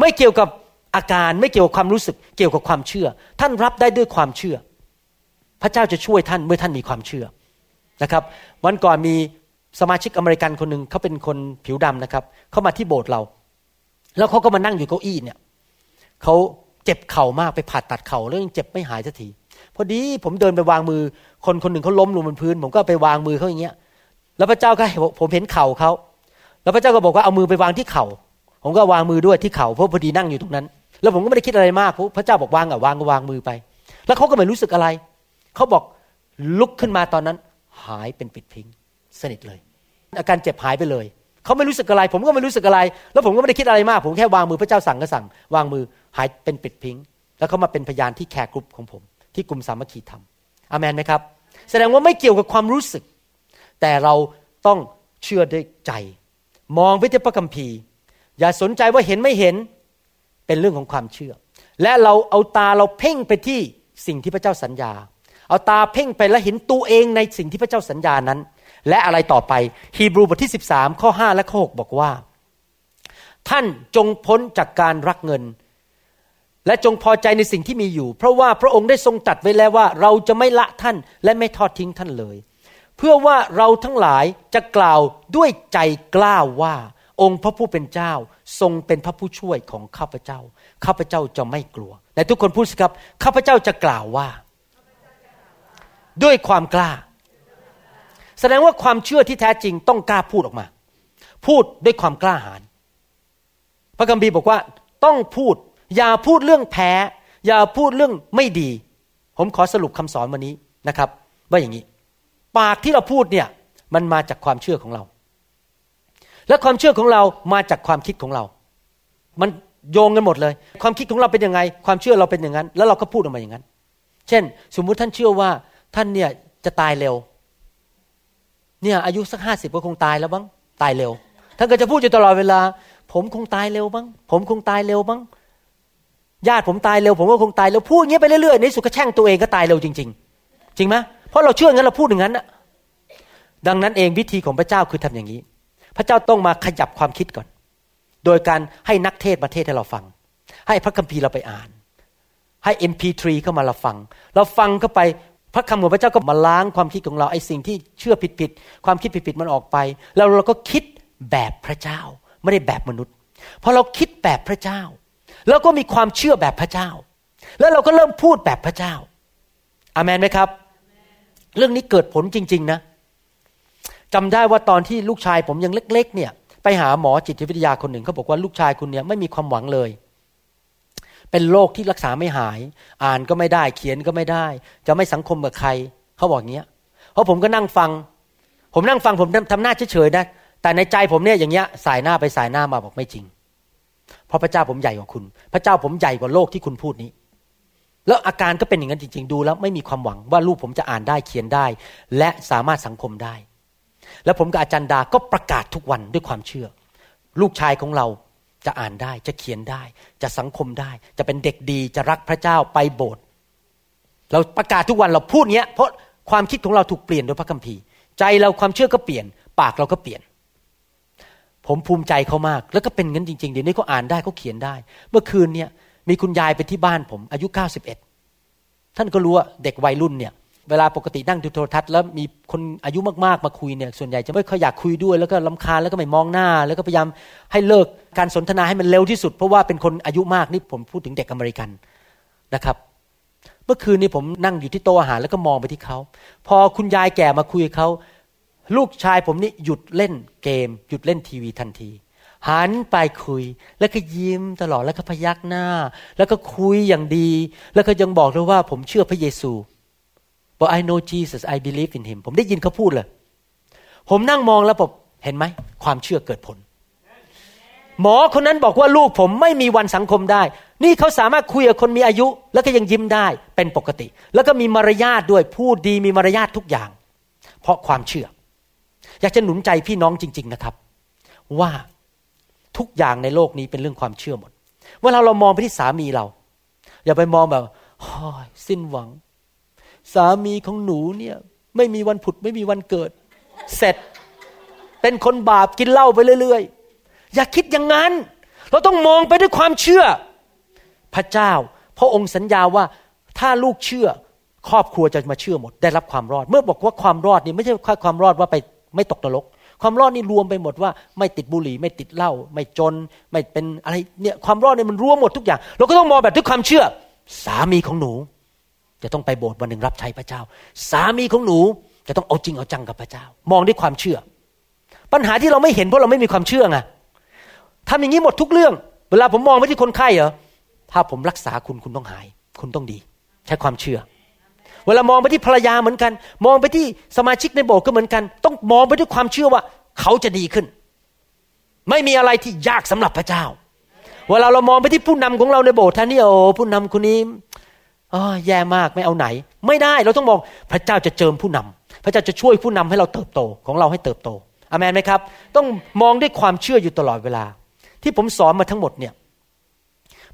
ไม่เกี่ยวกับอาการไม่เกี่ยวกับความรู้สึกเกี่ยวกับความเชื่อ ท่านรับได้ด้วยความเชื่อ พระเจ้าจะช่วยท่านเมื่อท่านมีความเชื่อนะครับ วันก่อนมีสมาชิกอเมริกันคนหนึ่งเขาเป็นคนผิวดำนะครับเขามาที่โบสถ์เรา แล้วเขาก็มานั่งอยู่เก้าอี้เนี่ยเขาเจ็บเข่ามากไปผ่าตัดเข่าแล้วยังเจ็บไม่หายสักที พอดีผมเดินไปวางมือ คนคนหนึ่งเขาล้มลงบนพื้น ผมก็ไปวางมือเขาอย่างเงี้ย แล้วพระเจ้าก็ผมเห็นเข่าเขาแล้วพระเจ้าก็บอกว่าเอามือไปวางที่เข่า ผมก็วางมือด้วยที่เข่าเพราะพอดีนั่งอยู่ตรงนั้น แล้วผมก็ไม่ได้คิดอะไรมากพระเจ้าบอกวางอะวางก็วางมือไป แล้วเขาก็ไม่รู้สึกอะไรเขาบอกลุกขึ้นมาตอนนั้น หายเป็นปลิดทิ้งสนิทเลย อาการเจ็บหายไปเลยเขาไม่รู้สึกอะไร ผมก็ไม่รู้สึกอะไร แล้วผมก็ไม่ได้คิดอะไรมาก ผมแค่วางมือพระเจ้าสั่งก็สั่ง วางมือหายเป็นปลิดทิ้ง แล้วเขามาเป็นพยานที่ care group ของผม ที่กลุ่มสามัคคีธรรมอาเมนไหมครับ แสดงว่าไม่เกี่ยวกับความรู้สึก แต่เราต้องเชื่อด้วยใจ มองไปที่พระคัมภีร์ อย่าสนใจว่าเห็นไม่เห็นเป็นเรื่องของความเชื่อ และเราเอาตาเราเพ่งไปที่สิ่งที่พระเจ้าสัญญา เอาตาเพ่งไปแล้วเห็นตัวเองในสิ่งที่พระเจ้าสัญญานั้น และอะไรต่อไปฮีบรูบทที่ 13 ข้อ 5 และข้อ 6 บอกว่า ท่านจงพ้นจากการรักเงิน และจงพอใจในสิ่งที่มีอยู่ เพราะว่าพระองค์ได้ทรงตัดไว้แล้วว่า เราจะไม่ละท่านและไม่ทอดทิ้งท่านเลย เพื่อว่าเราทั้งหลายจะกล่าวด้วยใจกล้าว่า องค์พระผู้เป็นเจ้า ทรงเป็นพระผู้ช่วยของข้าพเจ้า ข้าพเจ้าจะไม่กลัวแต่ทุกคนพูดสิครับข้าพเจ้าจะกล่าวว่า ด้วยความกล้า แสดงว่าความเชื่อที่แท้จริงต้องกล้าพูดออกมา พูดด้วยความกล้าหาญพระคัมภีร์บอกว่าต้องพูด อย่าพูดเรื่องแพ้ อย่าพูดเรื่องไม่ดี ผมขอสรุปคำสอนวันนี้นะครับ ว่าอย่างนี้ ปากที่เราพูดเนี่ยมันมาจากความเชื่อของเรา และความเชื่อของเรามาจากความคิดของเรา มันโยงกันหมดเลย ความคิดของเราเป็นยังไง ความเชื่อเราเป็นอย่างนั้น แล้วเราก็พูดออกมาอย่างนั้น เช่น สมมุติท่านเชื่อว่าท่านเนี่ยจะตายเร็ว เนี่ยอายุสักห้าสิบก็คงตายแล้วบ้างตายเร็ว ท่านก็จะพูดอยู่ตลอดเวลา ผมคงตายเร็วบ้าง ผมคงตายเร็วบ้าง ญาติผมตายเร็วผมก็คงตายเร็วพูดอย่างนี้ไปเรื่อยๆในสุดก็แช่งตัวเองก็ตายเร็วจริง ๆ จริงไหมเพราะเราเชื่องั้นเราพูดอย่างนั้นดังนั้นเองวิธีของพระเจ้าคือทำอย่างนี้ พระเจ้าต้องมาขยับความคิดก่อน โดยการให้นักเทศประเทศให้เราฟัง ให้พระคัมภีร์เราไปอ่าน ให้ MP3 เข้ามาเราฟัง เราฟังเข้าไปพระคำของพระเจ้าก็มาล้างความคิดของเราไอ้สิ่งที่เชื่อผิดๆความคิดผิดๆมันออกไป แล้วเราก็คิดแบบพระเจ้า ไม่ได้แบบมนุษย์พอเราคิดแบบพระเจ้า แล้วก็มีความเชื่อแบบพระเจ้า แล้วเราก็เริ่มพูดแบบพระเจ้าอามันไหมครับ เรื่องนี้เกิดผลจริง ๆ นะจำได้ว่าตอนที่ลูกชายผมยังเล็ก ๆ เนี่ย ไปหาหมอจิตวิทยาคนหนึ่งเขาบอกว่าลูกชายคุณเนี่ยไม่มีความหวังเลย เป็นโรคที่รักษาไม่หาย อ่านก็ไม่ได้เขียนก็ไม่ได้ จะไม่สังคมกับใครเขาบอกอย่างเงี้ยเพราะผมก็นั่งฟัง ผมนั่งฟังผมทำหน้าเฉยๆนะแต่ในใจผมเนี่ยอย่างเงี้ยสายหน้าไปสายหน้ามาบอกไม่จริง เพราะพระเจ้าผมใหญ่กว่าคุณ พระเจ้าผมใหญ่กว่าโลกที่คุณพูดนี้ แล้วอาการก็เป็นอย่างนั้นจริง ๆ ดูแล้วไม่มีความหวังว่าลูกผมจะอ่านได้เขียนได้ และสามารถสังคมได้ แล้วผมกับอาจารย์ดาก็ประกาศทุกวันด้วยความเชื่อ ลูกชายของเราจะอ่านได้จะเขียนได้ จะสังคมได้ จะเป็นเด็กดีจะรักพระเจ้าไปโบสถ์เราประกาศทุกวันเราพูดเนี้ย เพราะความคิดของเราถูกเปลี่ยนโดยพระคัมภีร์ ใจเราความเชื่อก็เปลี่ยน ปากเราก็เปลี่ยน ผมภูมิใจเขามาก แล้วก็เป็นงั้นจริงๆ เดี๋ยวนี้เขาอ่านได้เขาเขียนได้ เมื่อคืนเนี่ยมีคุณยายไปที่บ้านผมอายุ 91 ท่านก็รู้ว่าเด็กวัยรุ่นเนี่ยเวลาปกตินั่งดูโทรทัศน์แล้วมีคนอายุมากๆมาคุยเนี่ยส่วนใหญ่จะไม่ค่อยอยากคุยด้วยแล้วก็ลำคาญแล้วก็ไม่มองหน้า แล้วก็พยายามให้เลิกการสนทนาให้มันเร็วที่สุด เพราะว่าเป็นคนอายุมากนี่ผมพูดถึงเด็กอเมริกันนะครับ เมื่อคืนนี้ผมนั่งอยู่ที่โต๊ะอาหารแล้วก็มองไปที่เขา พอคุณยายแก่มาคุยเขา ลูกชายผมนี่หยุดเล่นเกม หยุดเล่นทีวีทันที หันไปคุย แล้วก็ยิ้มตลอดแล้วก็พยักหน้า แล้วก็คุยอย่างดี แล้วก็ยังบอกด้วยว่าผมเชื่อพระเยซูบอก I know Jesus I believe in him ผมได้ยินเขาพูดเลย ผมนั่งมองแล้วผมเห็นไหม ความเชื่อเกิดผล หมอคนนั้นบอกว่าลูกผมไม่มีวันสังคมได้ นี่เขาสามารถคุยกับคนมีอายุ แล้วก็ยังยิ้มได้เป็นปกติ แล้วก็มีมารยาทด้วยพูดดีมีมารยาททุกอย่าง เพราะความเชื่อ อยากจะหนุนใจพี่น้องจริง ๆนะครับ ว่าทุกอย่างในโลกนี้เป็นเรื่องความเชื่อหมด เวลาเรามองไปที่สามีเรา อย่าไปมองแบบสิ้นหวัง สามีของหนูเนี่ย ไม่มีวันผุดไม่มีวันเกิด เสร็จเป็นคนบาปกินเหล้าไปเรื่อยๆ อย่าคิดอย่างนั้น เราต้องมองไปด้วยความเชื่อ พระเจ้า พระองค์สัญญาว่าถ้าลูกเชื่อครอบครัวจะมาเชื่อหมด ได้รับความรอด เมื่อบอกว่าความรอดนี่ไม่ใช่แค่ความรอดว่าไป ไม่ตกนรก ความรอดนี่รวมไปหมดว่า ไม่ติดบุหรี่ ไม่ติดเหล้าไม่จน ไม่เป็นอะไรเนี่ยความรอดนี่มันรวมหมดทุกอย่าง เราก็ต้องมองแบบด้วยความเชื่อ สามีของหนู จะต้องไปโบสถ์วันหนึ่งรับใช้พระเจ้า สามีของหนูจะต้องเอาจริงเอาจังกับพระเจ้า มองด้วยความเชื่อ ปัญหาที่เราไม่เห็นเพราะเราไม่มีความเชื่อไงทำอย่างนี้หมดทุกเรื่อง เวลาผมมองไปที่คนไข้เหรอถ้าผมรักษาคุณคุณต้องหาย คุณต้องดี ใช้ความเชื่อ เวลามองไปที่ภรรยาเหมือนกัน มองไปที่สมาชิกในโบสถ์ก็เหมือนกัน ต้องมองไปด้วยความเชื่อว่าเขาจะดีขึ้น ไม่มีอะไรที่ยากสำหรับพระเจ้า เวลาเรามองไปที่ผู้นำของเราในโบสถ์ท่านนี่โอ้ผู้นำคนนี้อ๋อแย่มากไม่เอาไหน ไม่ได้เราต้องมองพระเจ้าจะเจิมผู้นำพระเจ้าจะช่วยผู้นำให้เราเติบโตของเราให้เติบโตอเมนไหมครับ ต้องมองด้วยความเชื่ออยู่ตลอดเวลา ที่ผมสอนมาทั้งหมดเนี่ย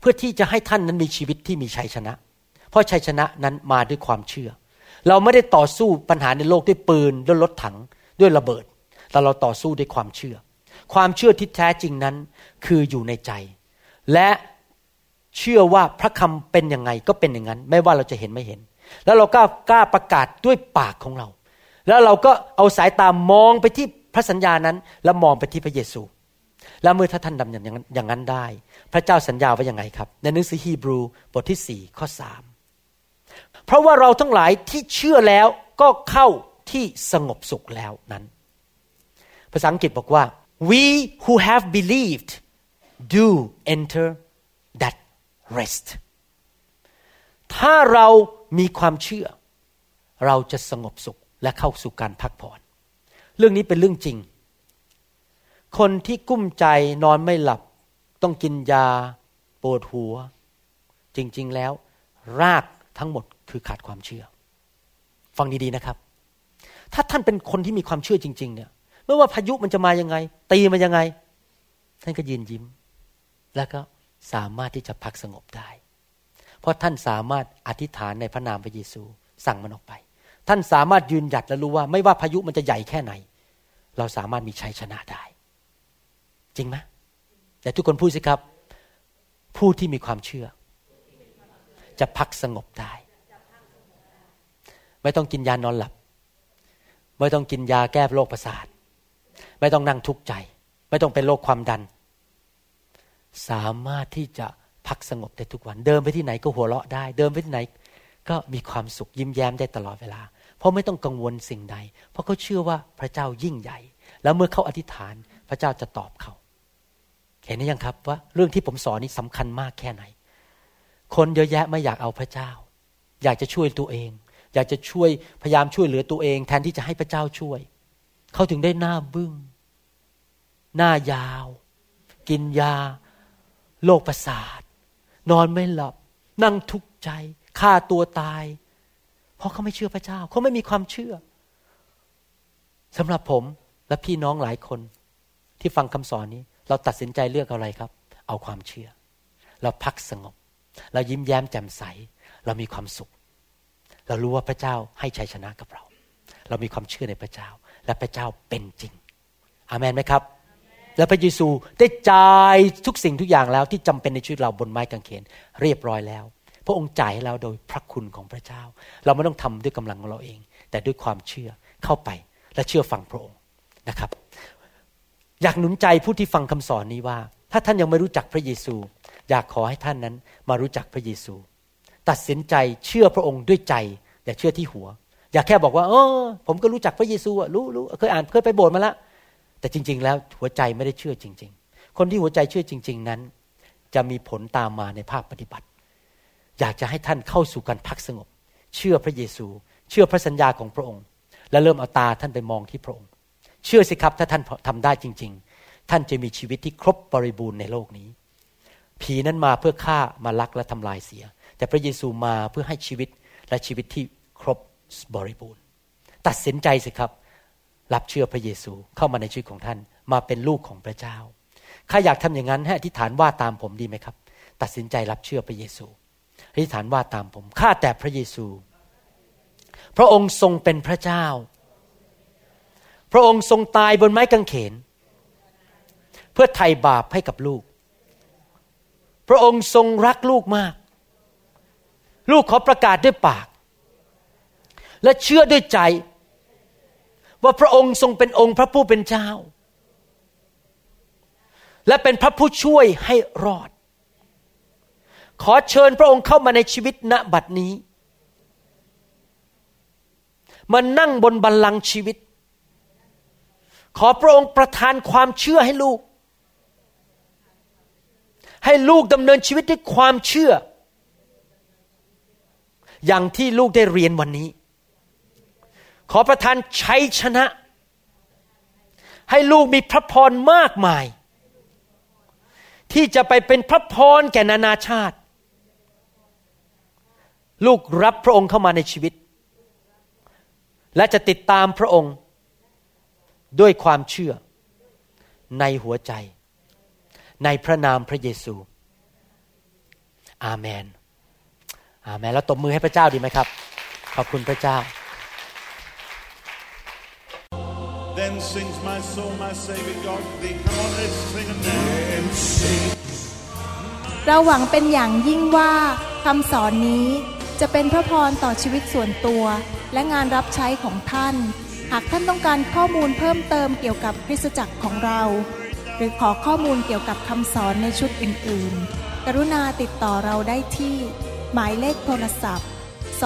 เพื่อที่จะให้ท่านนั้นมีชีวิตที่มีชัยชนะ ราะชัยชนะนั้นมาด้วยความเชื่อ เราไม่ได้ต่อสู้ปัญหาในโลกด้วยปืนด้วยรถถังด้วยระเบิด แต่เราต่อสู้ด้วยความเชื่อ ความเชื่อที่แท้จริงนั้นคืออยู่ในใจ และเชื่อว่าพระคำเป็นยังไงก็เป็นอย่างนั้น ไม่ว่าเราจะเห็นไม่เห็น แล้วเราก็กล้าประกาศด้วยปากของเรา แล้วเราก็เอาสายตามองไปที่พระสัญญานั้น แล้วมองไปที่พระเยซู แล้วเมื่อถ้าท่านดำอย่างนั้นอย่างนั้นได้ พระเจ้าสัญญาไว้ยังไงครับ ในหนังสือฮีบรูบทที่สี่ข้อสาม เพราะว่าเราทั้งหลายที่เชื่อแล้วก็เข้าที่สงบสุขแล้วนั้น ภาษาอังกฤษบอกว่า we who have believed do enter that rest ถ้าเรามีความเชื่อ เราจะสงบสุขและเข้าสู่การพักผ่อน เรื่องนี้เป็นเรื่องจริง คนที่กุ้มใจนอนไม่หลับ ต้องกินยาปวดหัว จริง ๆ แล้ว รากทั้งหมด คือขาดความเชื่อ ฟังดีๆนะครับ ถ้าท่านเป็นคนที่มีความเชื่อจริง ๆ เนี่ยไม่ว่าพายุมันจะมายังไง ตีมันยังไง ท่านก็ยืนยิ้ม แล้วก็สามารถที่จะพักสงบได้ เพราะท่านสามารถอธิษฐานในพระนามพระเยซู สั่งมันออกไป ท่านสามารถยืนหยัดและรู้ว่า ไม่ว่าพายุมันจะใหญ่แค่ไหน เราสามารถมีชัยชนะได้ จริงไหมแต่ทุกคนพูดสิครับ ผู้ที่มีความเชื่อ จะพักสงบได้ ไม่ต้องกินยานอนหลับ ไม่ต้องกินยาแก้โรคประสาท ไม่ต้องนั่งทุกข์ใจ ไม่ต้องเป็นโรคความดัน สามารถที่จะพักสงบได้ทุกวัน เดินไปที่ไหนก็หัวเราะได้ เดินไปที่ไหน ก็มีความสุขยิ้มแย้มได้ตลอดเวลา เพราะไม่ต้องกังวลสิ่งใด เพราะเขาเชื่อว่าพระเจ้ายิ่งใหญ่ แล้วเมื่อเขาอธิษฐานพระเจ้าจะตอบเขา เห็นไหมยังครับว่าเรื่องที่ผมสอนนี้สำคัญมากแค่ไหน คนเยอะแยะไม่อยากเอาพระเจ้า อยากจะช่วยตัวเอง อยากจะช่วยพยายามช่วยเหลือตัวเอง แทนที่จะให้พระเจ้าช่วย เขาถึงได้หน้าบึง้ง หน้ายาว กินยา โรคประสาท นอนไม่หลับ นั่งทุกข์ใจฆ่าตัวตาย เพราะเขาไม่เชื่อพระเจ้า เขาไม่มีความเชื่อสำหรับผมและพี่น้องหลายคนที่ฟังคำสอนนี้ เราตัดสินใจเลือกอะไรครับ เอาความเชื่อ เราพักสงบ เรายิ้มแย้มแจ่มใส เรามีความสุข เรารู้ว่าพระเจ้าให้ชัยชนะกับเรา เรามีความเชื่อในพระเจ้า และพระเจ้าเป็นจริง อามันไหมครับ และพระเยซูได้จ่ายทุกสิ่งทุกอย่างแล้วที่จำเป็นในชีวิตเราบนไม้กางเขนเรียบร้อยแล้ว พระองค์จ่ายให้เราโดยพระคุณของพระเจ้า เราไม่ต้องทำด้วยกำลังของเราเอง แต่ด้วยความเชื่อเข้าไปและเชื่อฟังพระองค์นะครับ อยากหนุนใจผู้ที่ฟังคำสอนนี้ว่า ถ้าท่านยังไม่รู้จักพระเยซู อยากขอให้ท่านนั้นมารู้จักพระเยซู ตัดสินใจเชื่อพระองค์ด้วยใจ อย่าเชื่อที่หัว อย่าแค่บอกว่าเออผมก็รู้จักพระเยซูอะรู้รู้เคยอ่านเคยไปโบสถ์มาแล้วแต่จริง ๆ แล้วหัวใจไม่ได้เชื่อจริง ๆ คนที่หัวใจเชื่อจริง ๆนั้น จะมีผลตามมาในภาคปฏิบัติ อยากจะให้ท่านเข้าสู่การพักสงบ เชื่อพระเยซู เชื่อพระสัญญาของพระองค์ และเริ่มเอาตาท่านไปมองที่พระองค์ เชื่อสิครับถ้าท่านทำได้จริง ๆ ท่านจะมีชีวิตที่ครบบริบูรณ์ในโลกนี้ ผีนั้นมาเพื่อฆ่ามาลักและทำลายเสีย แต่พระเยซูมาเพื่อให้ชีวิตและชีวิตที่ครบบริบูรณ์ ตัดสินใจสิครับ รับเชื่อพระเยซูเข้ามาในชีวิตของท่าน มาเป็นลูกของพระเจ้าข้าอยากทำอย่างนั้นให้อธิษฐานว่าตามผมดีไหมครับ ตัดสินใจรับเชื่อพระเยซูอธิษฐานว่าตามผมข้าแต่พระเยซู พระองค์ทรงเป็นพระเจ้า พระองค์ทรงตายบนไม้กางเขน เพื่อไถ่บาปให้กับลูก พระองค์ทรงรักลูกมาก ลูกขอประกาศด้วยปาก และเชื่อด้วยใจ ว่าพระองค์ทรงเป็นองค์พระผู้เป็นเจ้า และเป็นพระผู้ช่วยให้รอด ขอเชิญพระองค์เข้ามาในชีวิตณบัดนี้ มานั่งบนบัลลังก์ชีวิต ขอพระองค์ประทานความเชื่อให้ลูก ให้ลูกดำเนินชีวิตด้วยความเชื่อ อย่างที่ลูกได้เรียนวันนี้ ขอประทานชัยชนะ ให้ลูกมีพระพรมากมาย ที่จะไปเป็นพระพรแก่นานาชาติ ลูกรับพระองค์เข้ามาในชีวิต และจะติดตามพระองค์ ด้วยความเชื่อในหัวใจ ในพระนามพระเยซู อาเมน อาเมนแล้วตบมือให้พระเจ้าดีไหมครับ ขอบคุณพระเจ้า Then sings my soul, my Savior God to thee. Come on, let's sing it now. And sing. เราหวังเป็นอย่างยิ่งว่าคำสอนนี้จะเป็นพระพรต่อชีวิตส่วนตัว และงานรับใช้ของท่าน หากท่านต้องการข้อมูลเพิ่มเติมเกี่ยวกับคริสตจักรของเรา หรือขอข้อมูลเกี่ยวกับคำสอนในชุดอื่น ๆ กรุณาติดต่อเราได้ที่ หมายเลขโทรศัพท์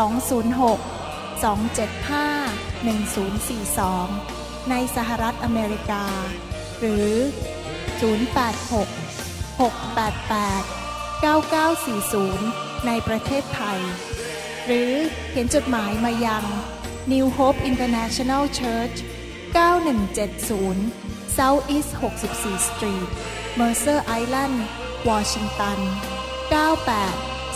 206 275 1042 ในสหรัฐอเมริกา หรือ 086 688 9940 ในประเทศไทย หรือเขียนจดหมายมายัง New Hope International Church 9170 South East 64 Street Mercer Island วอชิงตัน 98